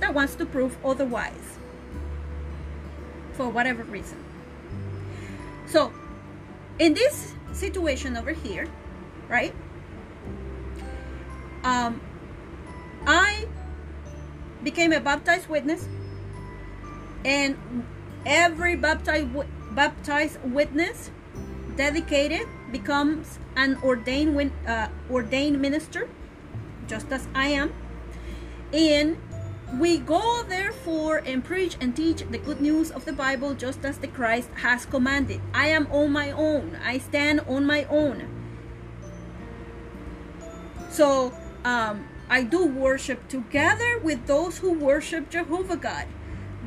that wants to prove otherwise for whatever reason. So, in this situation over here, right? um, I became a baptized witness, and every baptized baptized witness dedicated becomes an ordained uh, ordained minister, just as I am, and we go therefore and preach and teach the good news of the Bible just as the Christ has commanded. I am on my own. I stand on my own. So um, I do worship together with those who worship Jehovah God.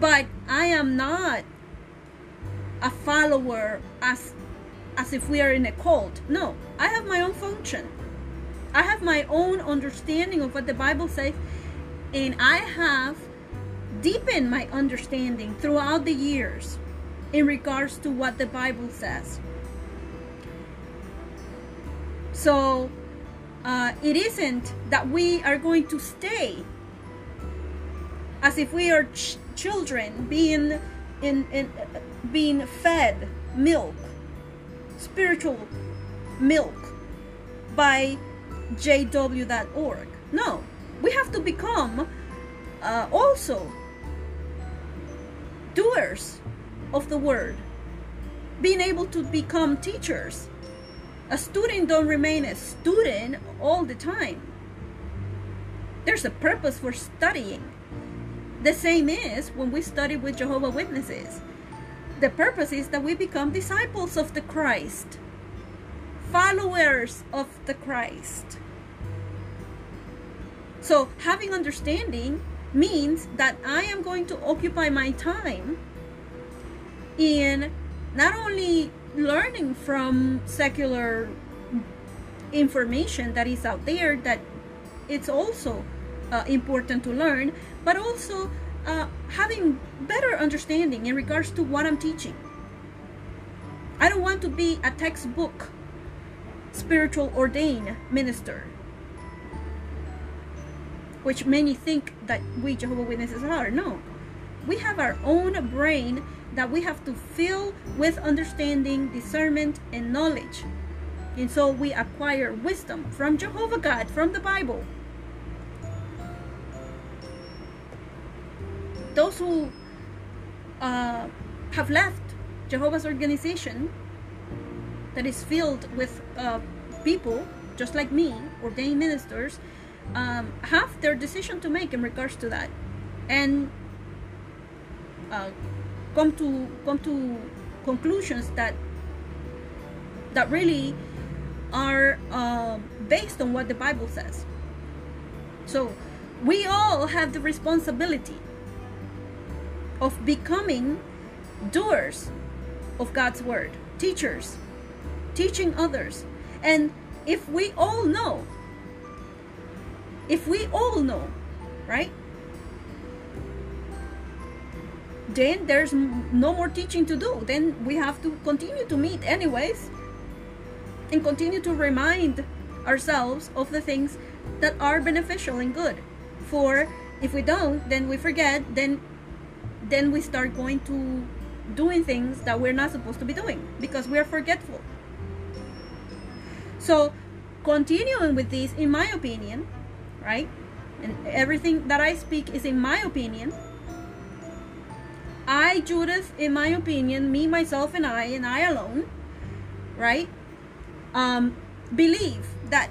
But I am not a follower as as if we are in a cult. No, I have my own function. I have my own understanding of what the Bible says and I have deepened my understanding throughout the years in regards to what the Bible says. So uh, it isn't that we are going to stay as if we are ch- children being in, in uh, being fed milk, spiritual milk by jw.org. No, we have to become uh, also doers of the word. Being able to become teachers. A student don't remain a student all the time. There's a purpose for studying. The same is when we study with jehovah witnesses. The purpose is that we become disciples of the christ. Followers of the christ so having understanding means that I am going to occupy my time in not only learning from secular information that is out there that it's also uh, important to learn, but also uh, having better understanding in regards to what I'm teaching. I don't want to be a textbook spiritual ordained minister which many think that we Jehovah Witnesses are. No, we have our own brain that we have to fill with understanding, discernment, and knowledge. And so we acquire wisdom from Jehovah God, from the Bible. Those who uh, have left Jehovah's organization that is filled with uh, people just like me, ordained ministers, um, have their decision to make in regards to that, and uh, come to come to conclusions that that really are uh, based on what the Bible says. So we all have the responsibility of becoming doers of God's word, teachers, teaching others. And if we all know if we all know, right? Then there's no more teaching to do. Then we have to continue to meet anyways and continue to remind ourselves of the things that are beneficial and good. For if we don't, then we forget, then then we start going to doing things that we're not supposed to be doing because we're forgetful. So, continuing with this, in my opinion, right? And everything that I speak is in my opinion. I, Judith, in my opinion, me, myself, and I, and I alone, right? Um, believe that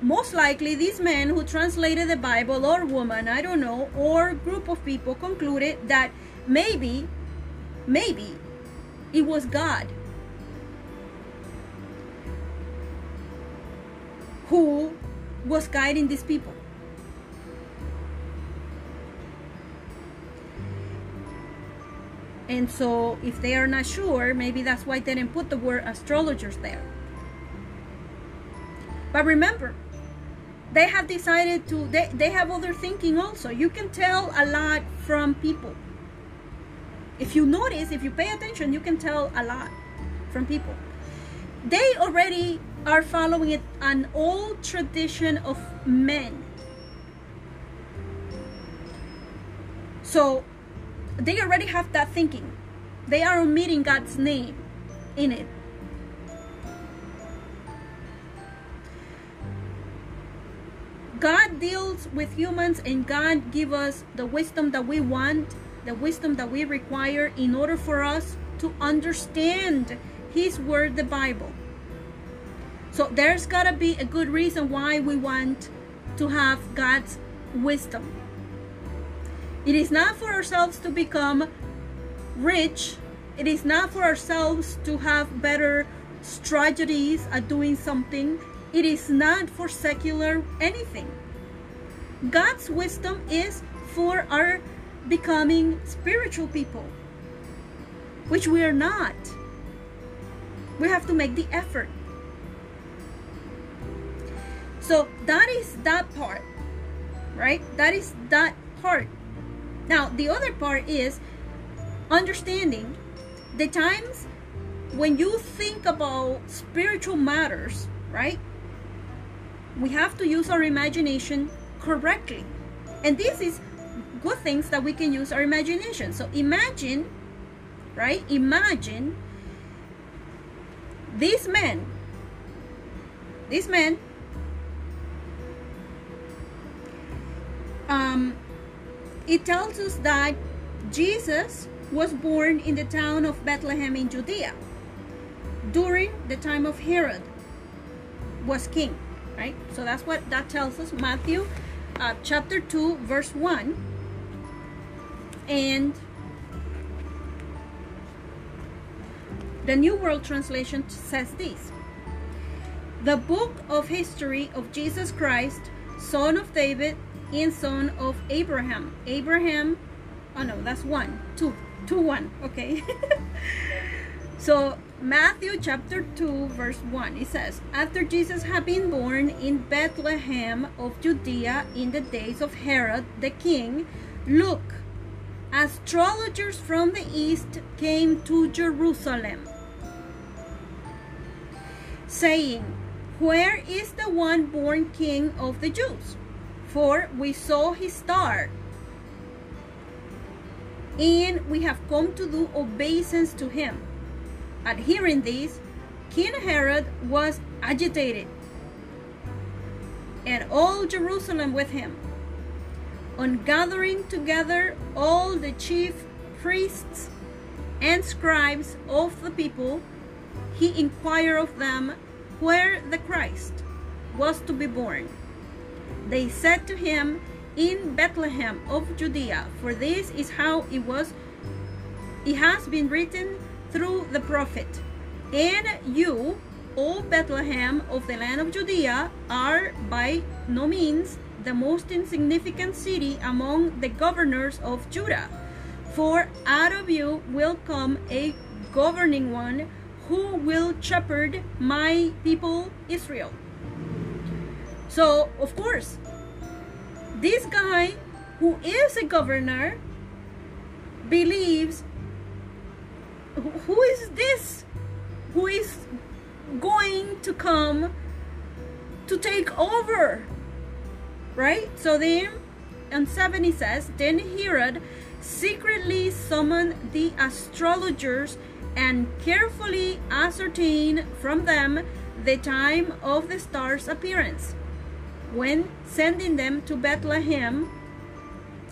most likely these men who translated the Bible or woman, I don't know, or group of people concluded that maybe, maybe it was God who was guiding these people. And so, if they are not sure, maybe that's why they didn't put the word astrologers there. But remember, they have decided to, they, they have other thinking also. You can tell a lot from people. If you notice, if you pay attention, you can tell a lot from people. They already are following it, an old tradition of men. So they already have that thinking. They are omitting God's name in it. God deals with humans and God give us the wisdom that we want, the wisdom that we require in order for us to understand his word, the Bible. So there's got to be a good reason why we want to have God's wisdom. It is not for ourselves to become rich. It is not for ourselves to have better strategies at doing something. It is not for secular anything. God's wisdom is for our becoming spiritual people, which we are not. We have to make the effort. So that is that part, right? That is that part. Now, the other part is understanding the times when you think about spiritual matters, right? We have to use our imagination correctly. And this is good things that we can use our imagination. So imagine, right? Imagine this man, this men, um, it tells us that Jesus was born in the town of Bethlehem in Judea during the time of Herod was king, right? So that's what that tells us. Matthew uh, chapter 2, verse 1. And the New World Translation says this The book of history of Jesus Christ, son of David and son of Abraham. Abraham, oh no, that's one, two, two, one, okay. so Matthew chapter 2 verse 1 it says after Jesus had been born in Bethlehem of Judea in the days of Herod the king look astrologers from the east came to Jerusalem saying where is the one born king of the Jews for we saw his star and we have come to do obeisance to him at hearing this, King Herod was agitated, and all Jerusalem with him. On gathering together all the chief priests and scribes of the people, he inquired of them where the Christ was to be born. They said to him, In Bethlehem of Judea, for this is how it was it has been written through the prophet. And you, O Bethlehem of the land of Judea, are by no means the most insignificant city among the governors of Judah. For out of you will come a governing one who will shepherd my people Israel. So, of course, this guy who is a governor believes who is this who is going to come to take over? Right? So then and 70 says then herod secretly summoned the astrologers and carefully ascertained from them the time of the star's appearance when sending them to bethlehem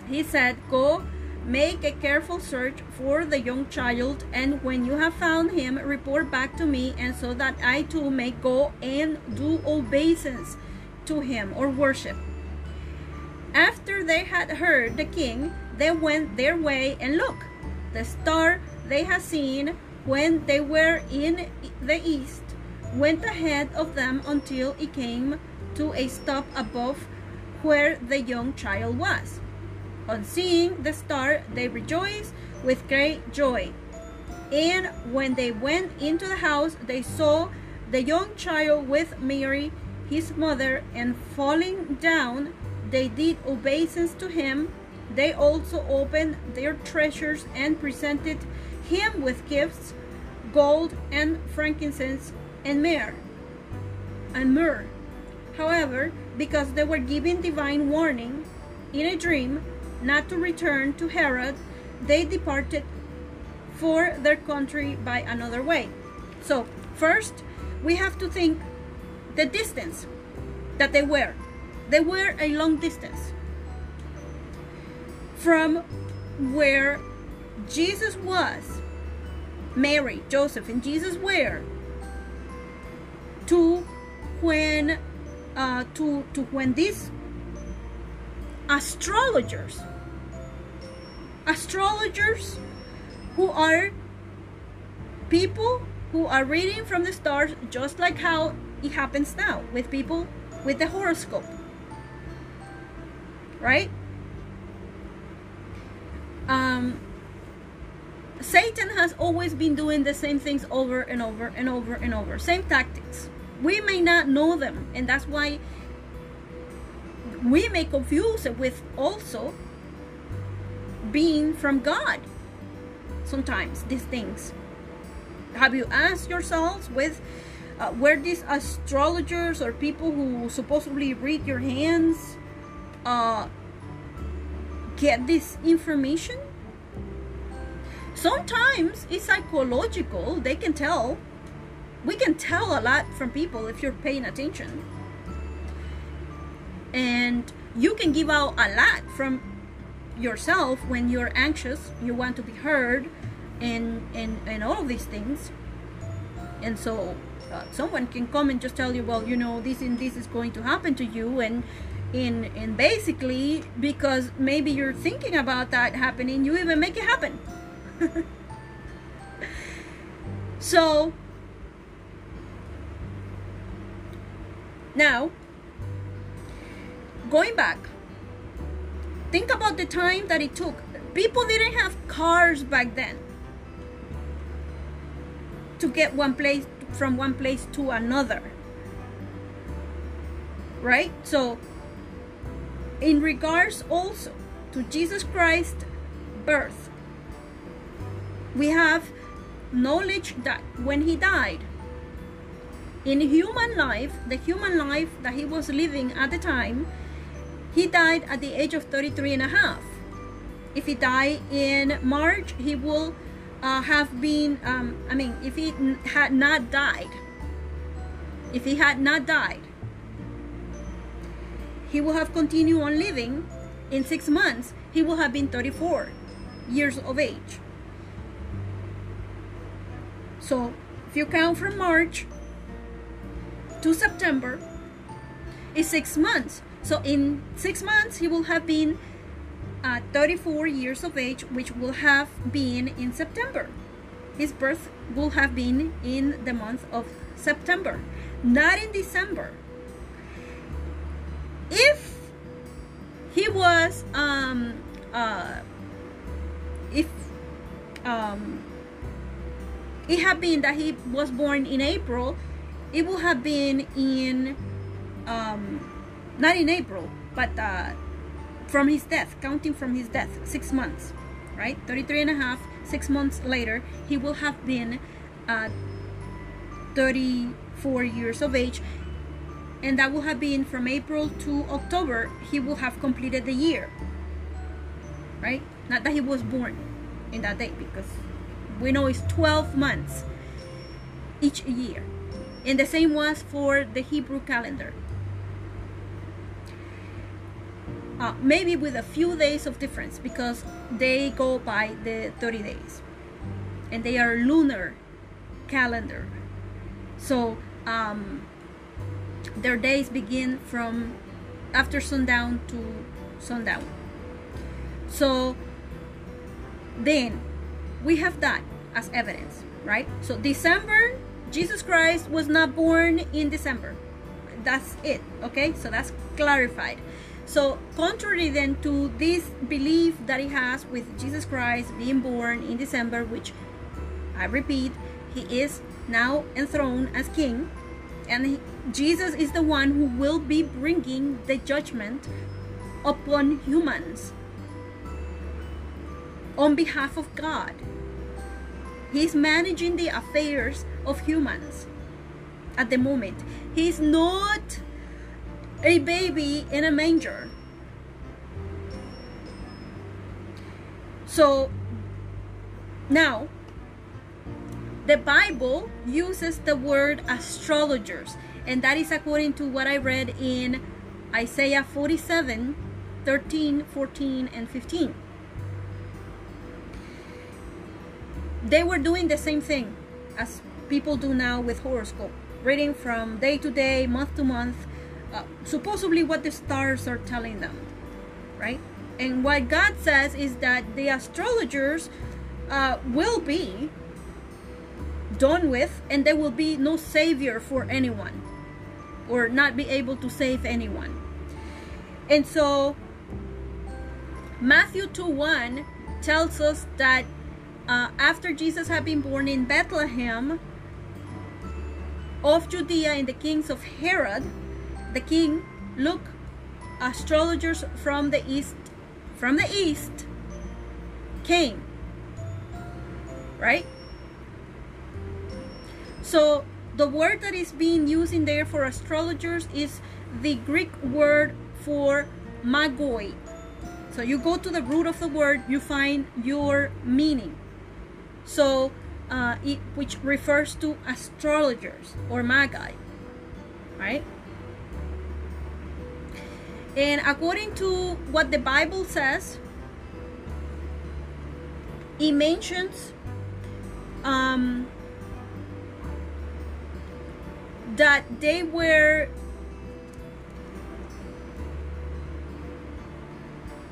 he said go Make a careful search for the young child, and when you have found him, report back to me, and so that I too may go and do obeisance to him or worship. After they had heard the king, they went their way, and look, the star they had seen when they were in the east went ahead of them until it came to a stop above where the young child was. On seeing the star, they rejoiced with great joy. And when they went into the house, they saw the young child with Mary, his mother, and falling down, they did obeisance to him. They also opened their treasures and presented him with gifts, gold and frankincense and myrrh. And myrrh. However, because they were given divine warning in a dream, not to return to Herod, they departed for their country by another way. So, first, we have to think the distance that they were. They were a long distance from where Jesus was, Mary, Joseph, and Jesus were, to when uh, to to when these astrologers, astrologers who are people who are reading from the stars, just like how it happens now with people with the horoscope, right? Um, Satan has always been doing the same things over and over and over and over, same tactics. We may not know them, and that's why we may confuse it with also being from God. Sometimes these things. Have you asked yourselves with uh, where these astrologers or people who supposedly read your hands uh, get this information? Sometimes it's psychological. They can tell. We can tell a lot from people if you're paying attention. And you can give out a lot from yourself when you're anxious, you want to be heard, and and, and all of these things. And so uh, someone can come and just tell you, well, you know, this and this is going to happen to you, and in and basically because maybe you're thinking about that happening you even make it happen so now going back think about the time that it took. People didn't have cars back then to get one place from one place to another right? So in regards also to Jesus Christ's birth, we have knowledge that when he died, in human life, the human life that he was living at the time, he died at the age of 33 and a half. If he died in March, he will uh, have been, um, I mean, if he had not died, if he had not died, he will have continued on living. In six months, he will have been 34 years of age. So, if you count from March to September, is six months. So, in six months, he will have been uh, 34 years of age, which will have been in September. His birth will have been in the month of September, not in December if he was um uh if um it had been that he was born in April, it would have been in um not in April, but uh from his death, counting from his death, six months, right? 33 and a half, six months later, he will have been uh 34 years of age and that will have been from April to October, he will have completed the year. Right? Not that he was born in that day, because we know it's 12 months each year. And the same was for the Hebrew calendar. Uh, maybe with a few days of difference because they go by the 30 days and they are lunar calendar. So, um, their days begin from after sundown to sundown. So then we have that as evidence, right? So December, Jesus Christ was not born in December. That's it, okay? So that's clarified. So contrary then to this belief that he has with Jesus Christ being born in December, which I repeat, he is now enthroned as king and he, Jesus is the one who will be bringing the judgment upon humans on behalf of God. He's managing the affairs of humans at the moment. He's not a baby in a manger. So now the Bible uses the word astrologers, and that is according to what I read in Isaiah 47 13, 14, and 15. They were doing the same thing as people do now with horoscope, reading from day to day, month to month, uh, supposedly what the stars are telling them, right? And what God says is that the astrologers uh, will be done with, and there will be no savior for anyone, or not be able to save anyone. And so, Matthew 2 1 tells us that uh, after Jesus had been born in Bethlehem of Judea in the kings of Herod, the king, look, astrologers from the east, from the east came. Right? So the word that is being used in there for astrologers is the Greek word for magoi. So you go to the root of the word, you find your meaning. So, uh, it, which refers to astrologers or magi, right? And according to what the Bible says, it mentions um, that they were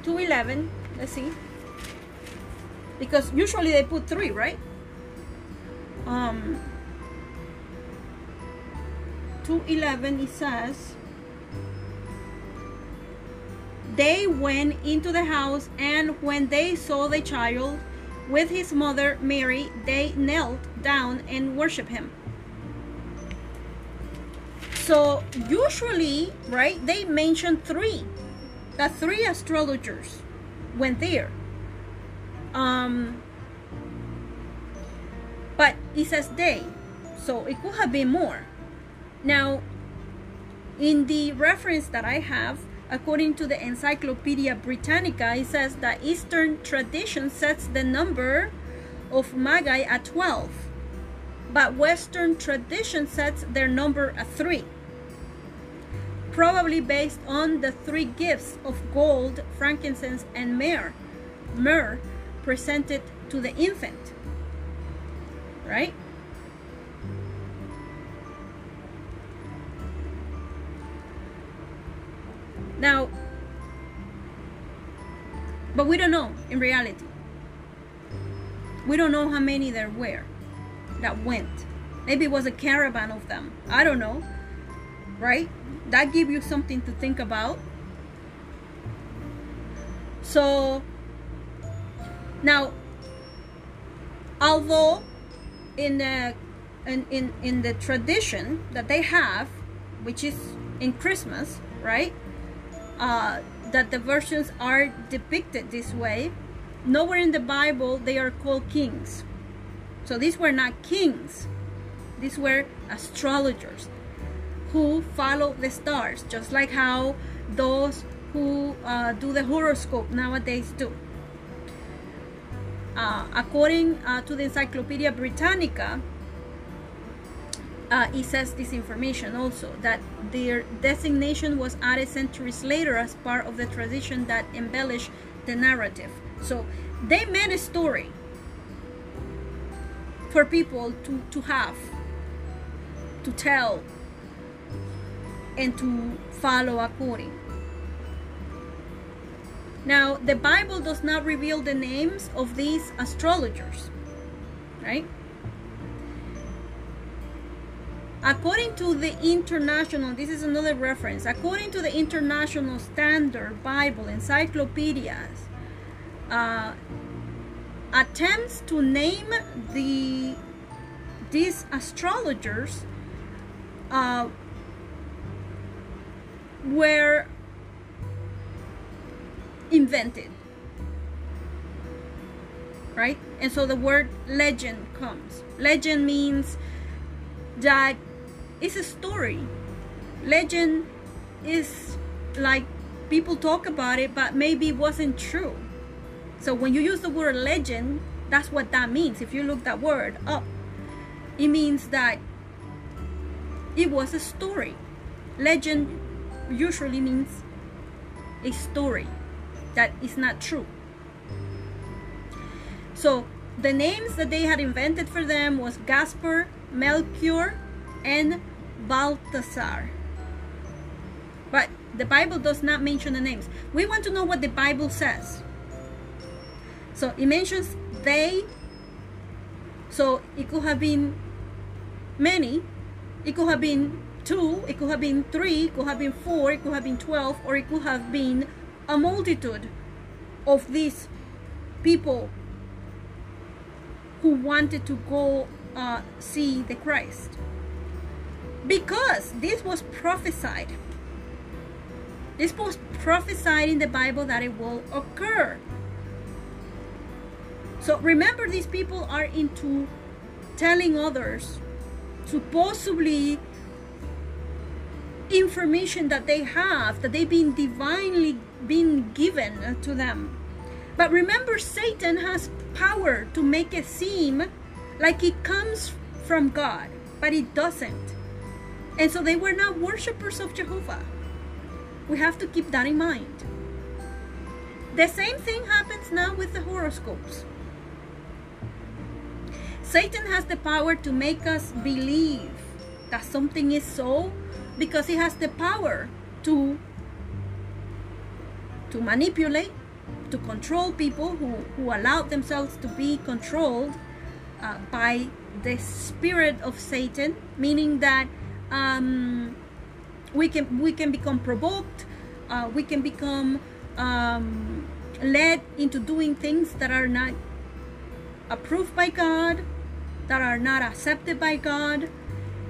211 let's see because usually they put three right? Um 211 it says they went into the house and when they saw the child with his mother Mary they knelt down and worshiped him. So usually right they mention three. The three astrologers went there. Um, but it says they, so it could have been more. Now, in the reference that I have, according to the Encyclopedia Britannica, it says that Eastern tradition sets the number of Magi at 12, but Western tradition sets their number at 3 probably based on the three gifts of gold, frankincense, and myrrh, myrrh presented to the infant. Right? Now, but we don't know in reality. We don't know how many there were that went. Maybe it was a caravan of them. I don't know. Right? that give you something to think about so now although in the in, in in the tradition that they have which is in christmas right uh, that the versions are depicted this way nowhere in the bible they are called kings so these were not kings these were astrologers who follow the stars, just like how those who uh, do the horoscope nowadays do. Uh, according uh, to the Encyclopedia Britannica, uh, it says this information also that their designation was added centuries later as part of the tradition that embellished the narrative. So they made a story for people to, to have, to tell, and to follow according. Now, the Bible does not reveal the names of these astrologers, right? According to the international, this is another reference, according to the International Standard Bible encyclopedias, uh, attempts to name the these astrologers uh, were invented. Right? And so the word legend comes. Legend means that it's a story. Legend is like people talk about it, but maybe it wasn't true. So when you use the word legend, that's what that means. If you look that word up, it means that it was a story. Legend usually means a story that is not true. So the names that they had invented for them was Gaspar, Melchior, and Balthasar. But the Bible does not mention the names. We want to know what the Bible says. So it mentions they. So it could have been many. It could have been two. It could have been three. It could have been four. It could have been twelve. Or it could have been a multitude of these people who wanted to go uh, see the Christ. Because this was prophesied. This was prophesied in the Bible that it will occur. So remember, these people are into telling others supposedly information that they have, that they've been divinely been given to them. But remember, Satan has power to make it seem like it comes from God, but it doesn't. And so they were not worshippers of Jehovah. We have to keep that in mind. The same thing happens now with the horoscopes. Satan has the power to make us believe that something is so because he has the power to to manipulate to control people who, who allow themselves to be controlled uh, by the spirit of Satan, meaning that um, we can we can become provoked, uh, we can become um, led into doing things that are not approved by God, that are not accepted by God.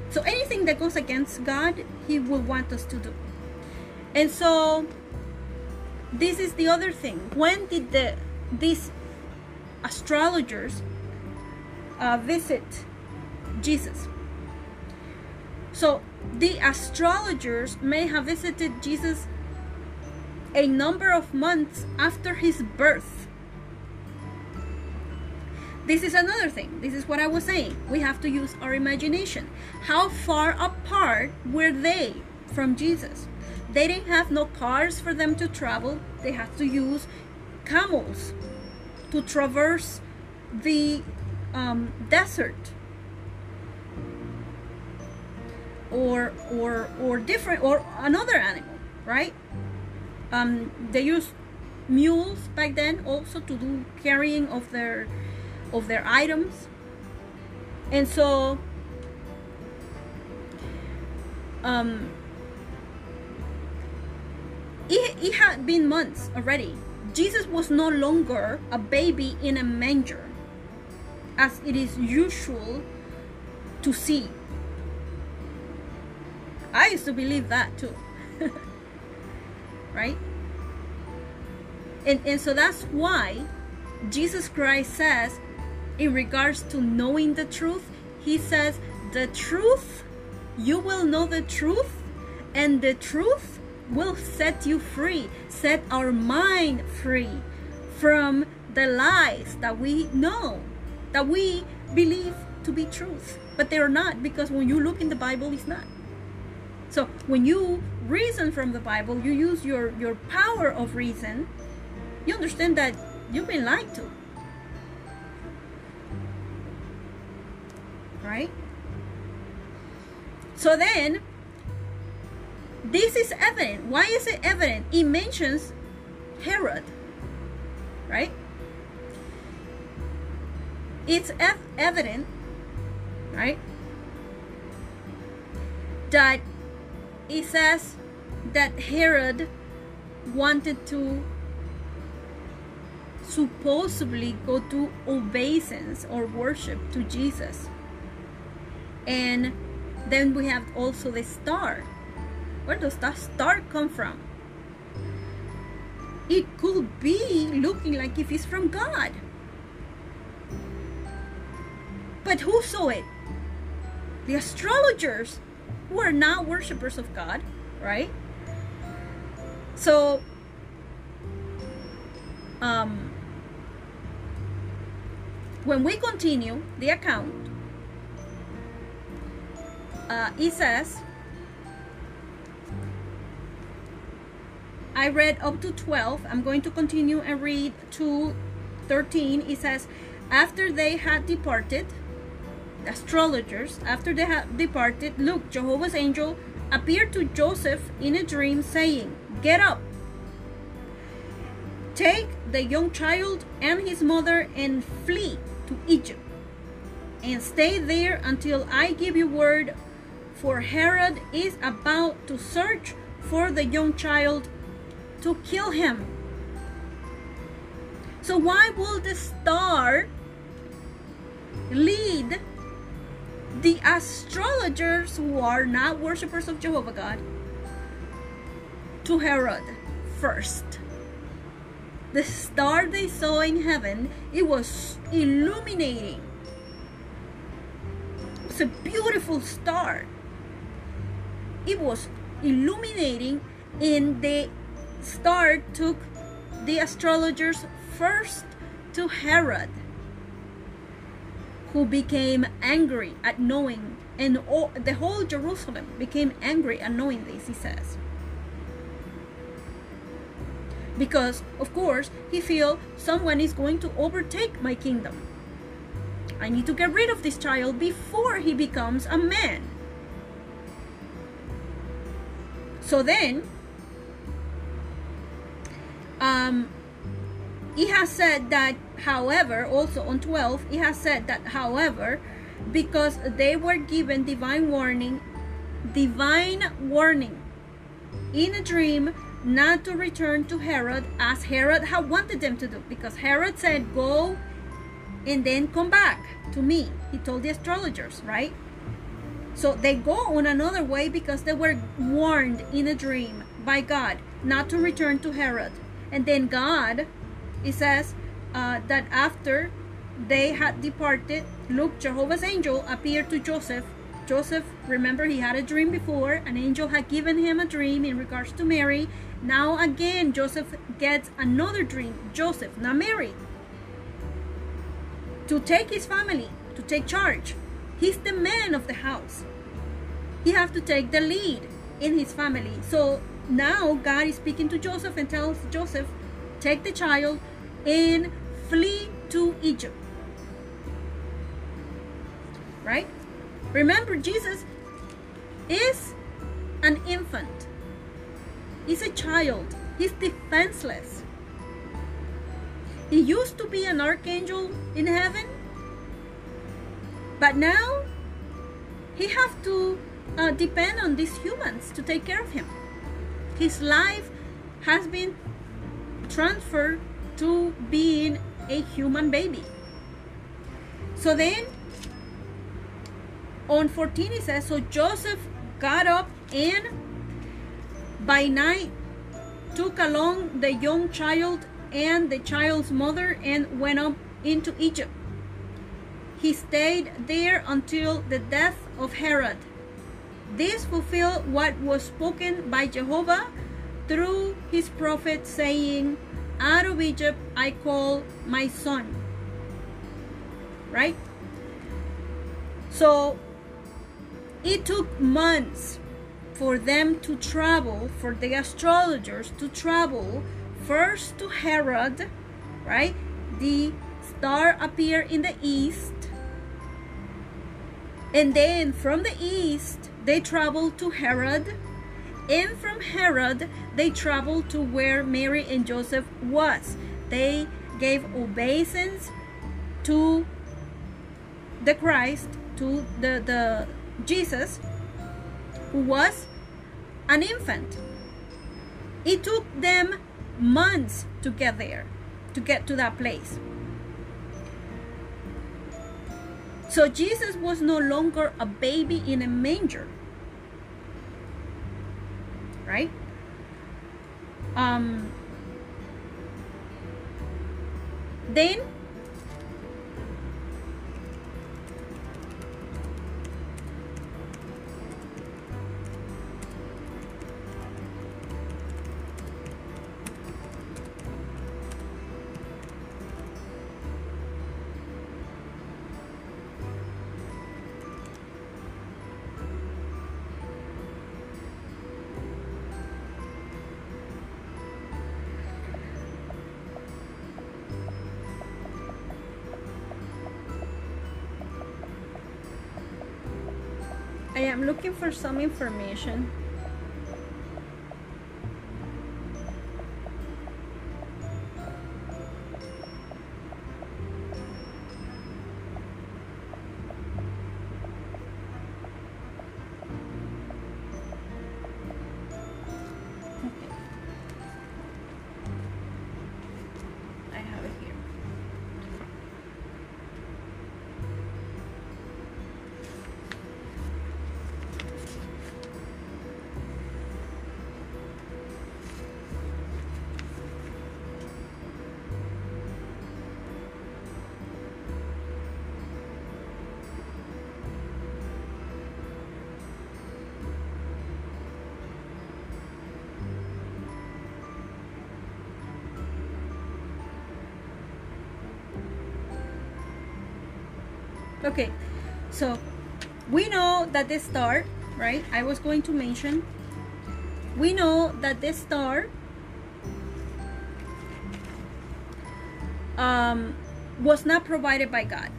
So anything that goes against God, He will want us to do. And so this is the other thing. When did the these astrologers uh, visit Jesus? So the astrologers may have visited Jesus a number of months after his birth. This is another thing. This is what I was saying. We have to use our imagination. How far apart were they from Jesus? They didn't have no cars for them to travel. They had to use camels to traverse the um, desert. Or or or different or another animal right? Um, they used mules back then also to do carrying of their of their items. And so um, it, it had been months already. Jesus was no longer a baby in a manger, as it is usual to see. I used to believe that too. right? And, and so that's why Jesus Christ says, in regards to knowing the truth, he says, The truth, you will know the truth, and the truth will set you free, set our mind free from the lies that we know, that we believe to be truth. But they are not because when you look in the Bible, it's not. So when you reason from the Bible, you use your, your power of reason, you understand that you've been lied to. Right? So then this is evident. Why is it evident? It mentions Herod, right? It's ev- evident, right? That it says that Herod wanted to supposedly go to obeisance or worship to Jesus. And then we have also the star where does that star come from? It could be looking like if it's from God. But who saw it? The astrologers who are not worshippers of God, right? So, um, when we continue the account, uh, it says I read up to 12. I'm going to continue and read to 13. It says, After they had departed, astrologers, after they had departed, look, Jehovah's angel appeared to Joseph in a dream, saying, Get up, take the young child and his mother, and flee to Egypt, and stay there until I give you word, for Herod is about to search for the young child to kill him. So, why will the star lead the astrologers who are not worshippers of Jehovah God to Herod first. The star they saw in heaven, it was illuminating. It's a beautiful star. It was illuminating and the star took the astrologers first to Herod who became angry at knowing, and all, the whole Jerusalem became angry at knowing this, he says. Because, of course, he feel someone is going to overtake my kingdom. I need to get rid of this child before he becomes a man. So then, um, he has said that however also on 12 he has said that however because they were given divine warning divine warning in a dream not to return to herod as herod had wanted them to do because herod said go and then come back to me he told the astrologers right? So they go on another way because they were warned in a dream by god not to return to herod and then god it says uh, that after they had departed, look, Jehovah's angel appeared to Joseph. Joseph, remember, he had a dream before. An angel had given him a dream in regards to Mary. Now, again, Joseph gets another dream. Joseph, not Mary, to take his family, to take charge. He's the man of the house. He has to take the lead in his family. So now God is speaking to Joseph and tells Joseph, take the child and flee to Egypt. Right? Remember, Jesus is an infant, he's a child, he's defenseless. He used to be an archangel in heaven, but now he have to uh, depend on these humans to take care of him. His life has been transferred to being a human baby. So then, on 14 it says, So Joseph got up and by night took along the young child and the child's mother and went up into Egypt. He stayed there until the death of Herod. This fulfilled what was spoken by Jehovah through his prophet, saying, out of Egypt I call my son. Right? So it took months for them to travel, for the astrologers to travel first to Herod, right? The star appeared in the east. And then from the east, they traveled to Herod and from Herod they traveled to where Mary and Joseph was. They gave obeisance to the Christ, to the, the Jesus, who was an infant. It took them months to get there, to get to that place. So Jesus was no longer a baby in a manger right? Um, then I am looking for some information. Okay, so we know that this star, right? I was going to mention. We know that this star um, was not provided by God.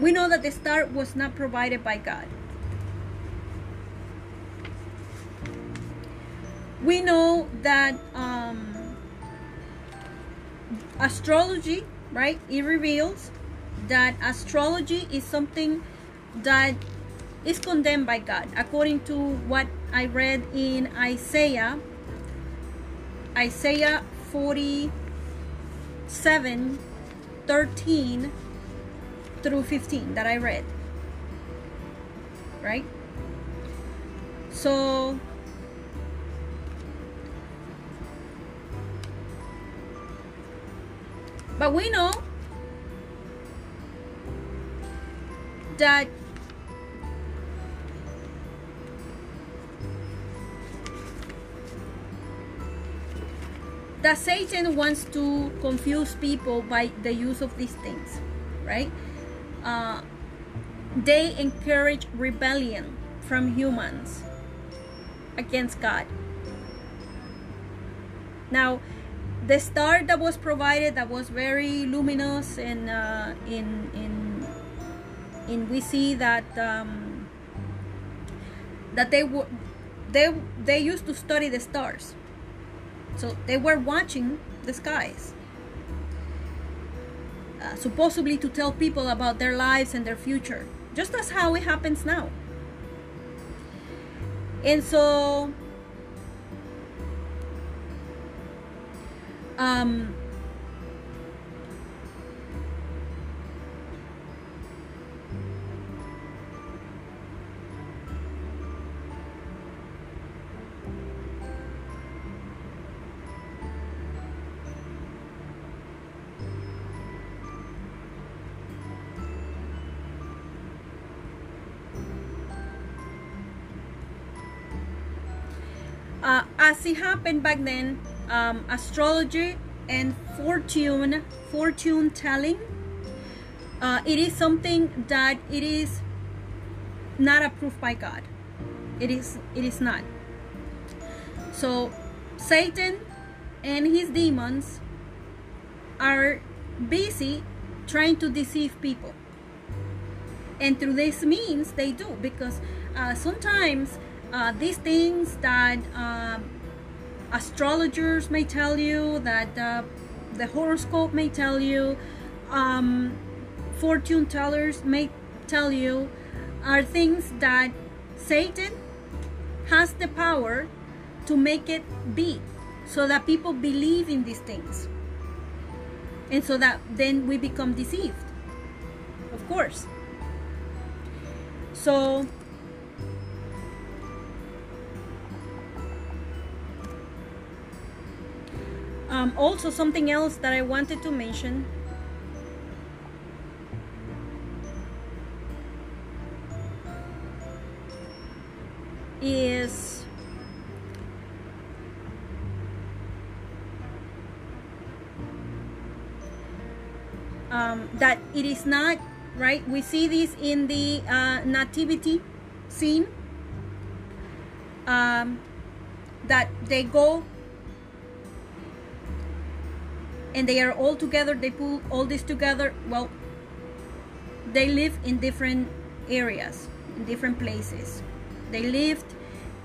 We know that the star was not provided by God. We know that um, astrology, right? It reveals that astrology is something that is condemned by God, according to what I read in Isaiah, Isaiah 47 13 through 15 that I read. Right? So, But we know that that Satan wants to confuse people by the use of these things, right? Uh, they encourage rebellion from humans against God. Now, the star that was provided that was very luminous and uh, in in in we see that um, that they were they they used to study the stars. So they were watching the skies. Uh, supposedly to tell people about their lives and their future. Just as how it happens now. And so um, uh, as it happened back then, um, astrology and fortune, fortune telling, uh, it is something that it is not approved by God. It is, it is not. So, Satan and his demons are busy trying to deceive people. And through this means they do because uh, sometimes uh, these things that um, astrologers may tell you, that uh, the horoscope may tell you, um, fortune tellers may tell you, are things that Satan has the power to make it be so that people believe in these things. And so that then we become deceived. Of course. So Um, also, something else that I wanted to mention is um, that it is not right. We see this in the uh, nativity scene. Um, that they go and they are all together they pull all this together well they live in different areas, in different places. They lived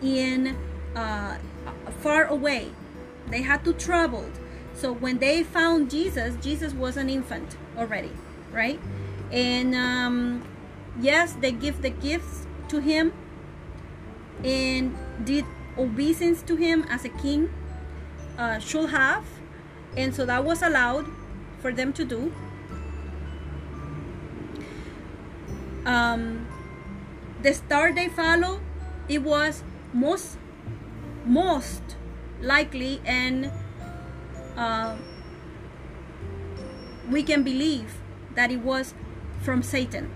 in uh, far away. They had to travel. So when they found Jesus, Jesus was an infant already, right? And um, yes, they give the gifts to him and did obeisance to him as a king uh, should have. And so that was allowed for them to do. Um, the star they follow, it was most most likely and uh, we can believe that it was from Satan.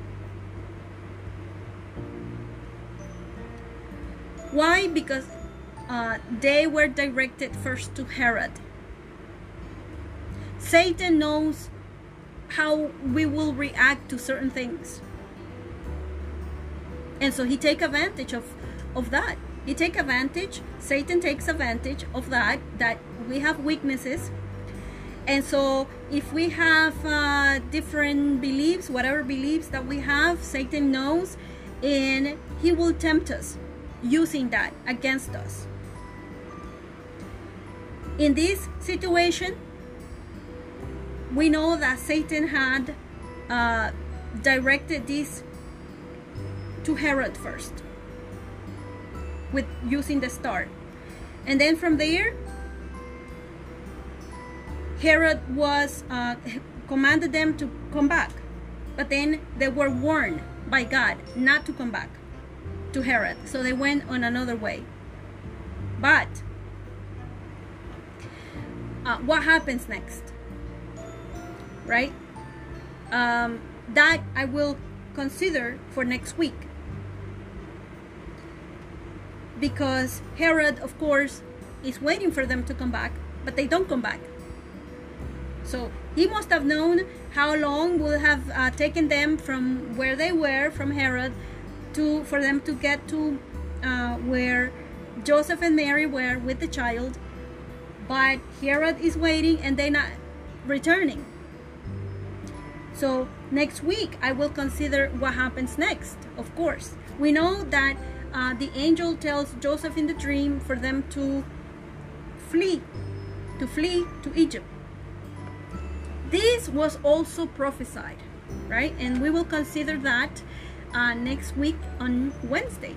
Why? Because uh, they were directed first to Herod. Satan knows how we will react to certain things. And so he take advantage of, of that. He take advantage, Satan takes advantage of that, that we have weaknesses. And so if we have uh, different beliefs, whatever beliefs that we have, Satan knows, and he will tempt us using that against us. In this situation, we know that Satan had uh, directed this to Herod first with using the star. And then from there, Herod was uh, commanded them to come back. But then they were warned by God not to come back to Herod. So they went on another way. But uh, what happens next? Right? Um, that I will consider for next week because Herod, of course, is waiting for them to come back, but they don't come back. So he must have known how long would have uh, taken them from where they were, from Herod, to for them to get to uh, where Joseph and Mary were with the child. But Herod is waiting, and they're not returning. So next week, I will consider what happens next. Of course, we know that uh, the angel tells Joseph in the dream for them to flee, to flee to Egypt. This was also prophesied, right? And we will consider that uh, next week on Wednesday.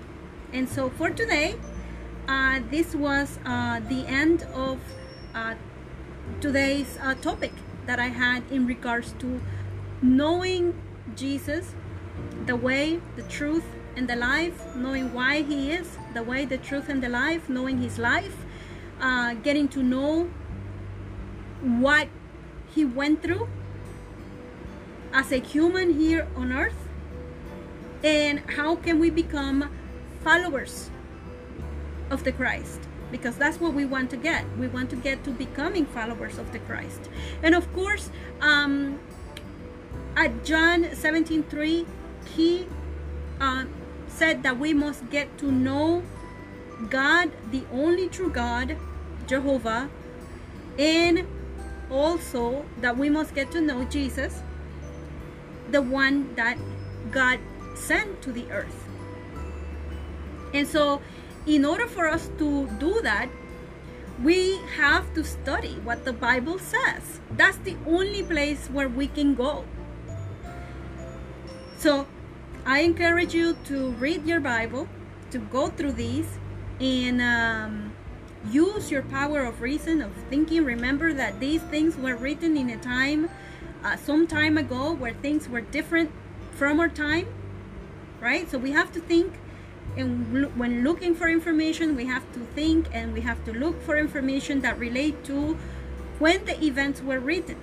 And so for today, uh, this was uh, the end of uh, today's uh, topic that I had in regards to knowing Jesus, the way, the truth, and the life, knowing why he is, the way, the truth, and the life, knowing his life, uh, getting to know what he went through as a human here on earth, and how can we become followers of the Christ because that's what we want to get. We want to get to becoming followers of the Christ. And of course, um, at John 17:3, he uh, said that we must get to know God, the only true God, Jehovah, and also that we must get to know Jesus, the one that God sent to the earth. And so, in order for us to do that, we have to study what the Bible says. That's the only place where we can go. So, I encourage you to read your Bible, to go through these, and um, use your power of reason, of thinking. Remember that these things were written in a time, uh, some time ago, where things were different from our time, right? So we have to think, and when looking for information, we have to think and we have to look for information that relate to when the events were written,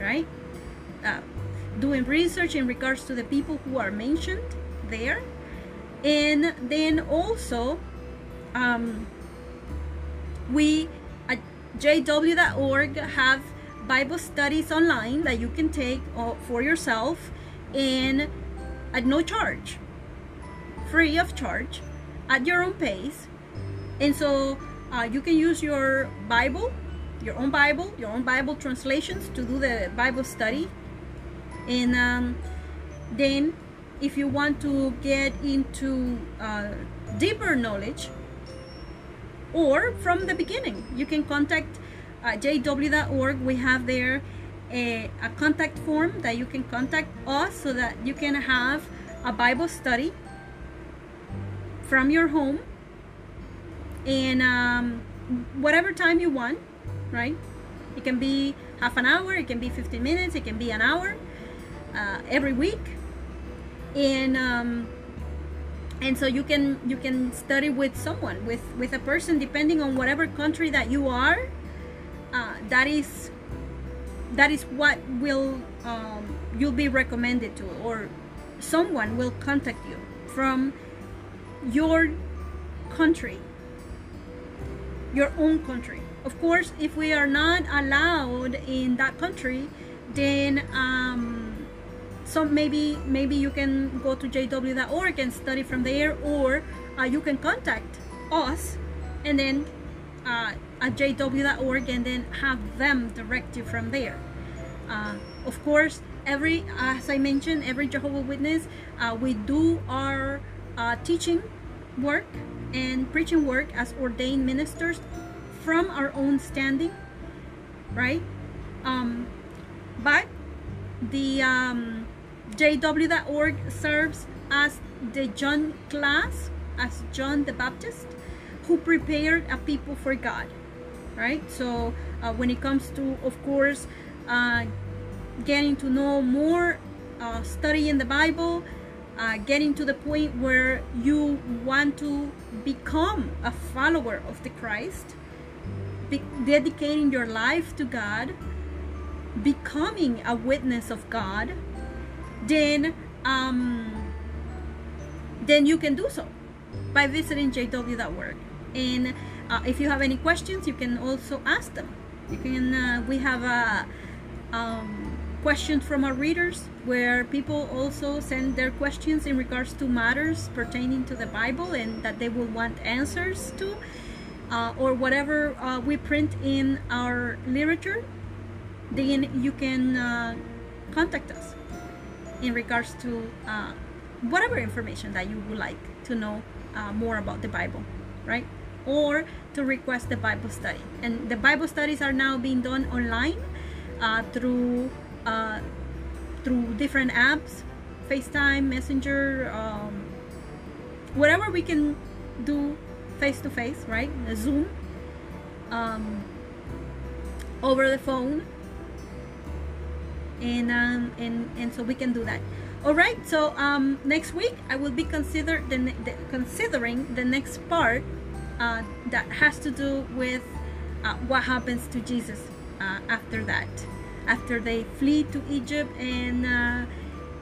right? Uh, doing research in regards to the people who are mentioned there. And then also um, we at jw.org have bible studies online that you can take uh, for yourself and at no charge. Free of charge. At your own pace. And so uh, you can use your bible your own bible your own bible translations to do the bible study And um, then, if you want to get into uh, deeper knowledge, or from the beginning, you can contact uh, jw.org. We have there a, a contact form that you can contact us so that you can have a Bible study from your home in um, whatever time you want, right? It can be half an hour, it can be 15 minutes, it can be an hour uh, every week, and um, and so you can you can study with someone with with a person depending on whatever country that you are. Uh, that is that is what will um, you'll be recommended to, or someone will contact you from your country your own country. Of course, if we are not allowed in that country, then um, so maybe maybe you can go to jw.org and study from there, or uh, you can contact us and then uh, at jw.org and then have them direct you from there. Uh, of course, every as I mentioned, every Jehovah Witness, uh, we do our uh, teaching work and preaching work as ordained ministers from our own standing, right? Um, but the um, JW.org serves as the John class, as John the Baptist, who prepared a people for God, right? So uh, when it comes to, of course, uh, getting to know more, uh, studying the Bible, uh, getting to the point where you want to become a follower of the Christ, dedicating your life to God, becoming a witness of God, then um, then you can do so by visiting jw.org. And uh, if you have any questions, you can also ask them. You can. Uh, we have a. Um, questions from our readers where people also send their questions in regards to matters pertaining to the Bible and that they will want answers to uh, or whatever uh, we print in our literature then you can uh, contact us in regards to uh, whatever information that you would like to know uh, more about the Bible right or to request the Bible study and the Bible studies are now being done online uh, through uh, through different apps FaceTime, Messenger, um, whatever we can do face to face, right? Zoom, um, over the phone, and um, and and so we can do that. All right. So um, next week I will be consider the, the considering the next part uh, that has to do with uh, what happens to Jesus uh, after that after they flee to Egypt and uh,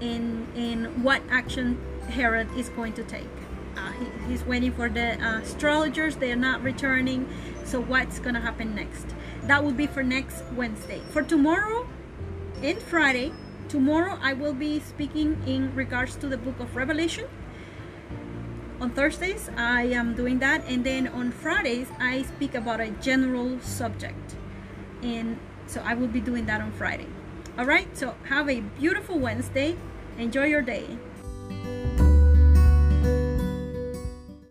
in in what action Herod is going to take. Uh, he, he's waiting for the uh, astrologers; they are not returning. So what's gonna happen next? That will be for next Wednesday. For tomorrow and Friday, tomorrow I will be speaking in regards to the book of Revelation. On Thursdays, I am doing that, and then on Fridays, I speak about a general subject. And so I will be doing that on Friday. All right, so have a beautiful Wednesday. Enjoy your day.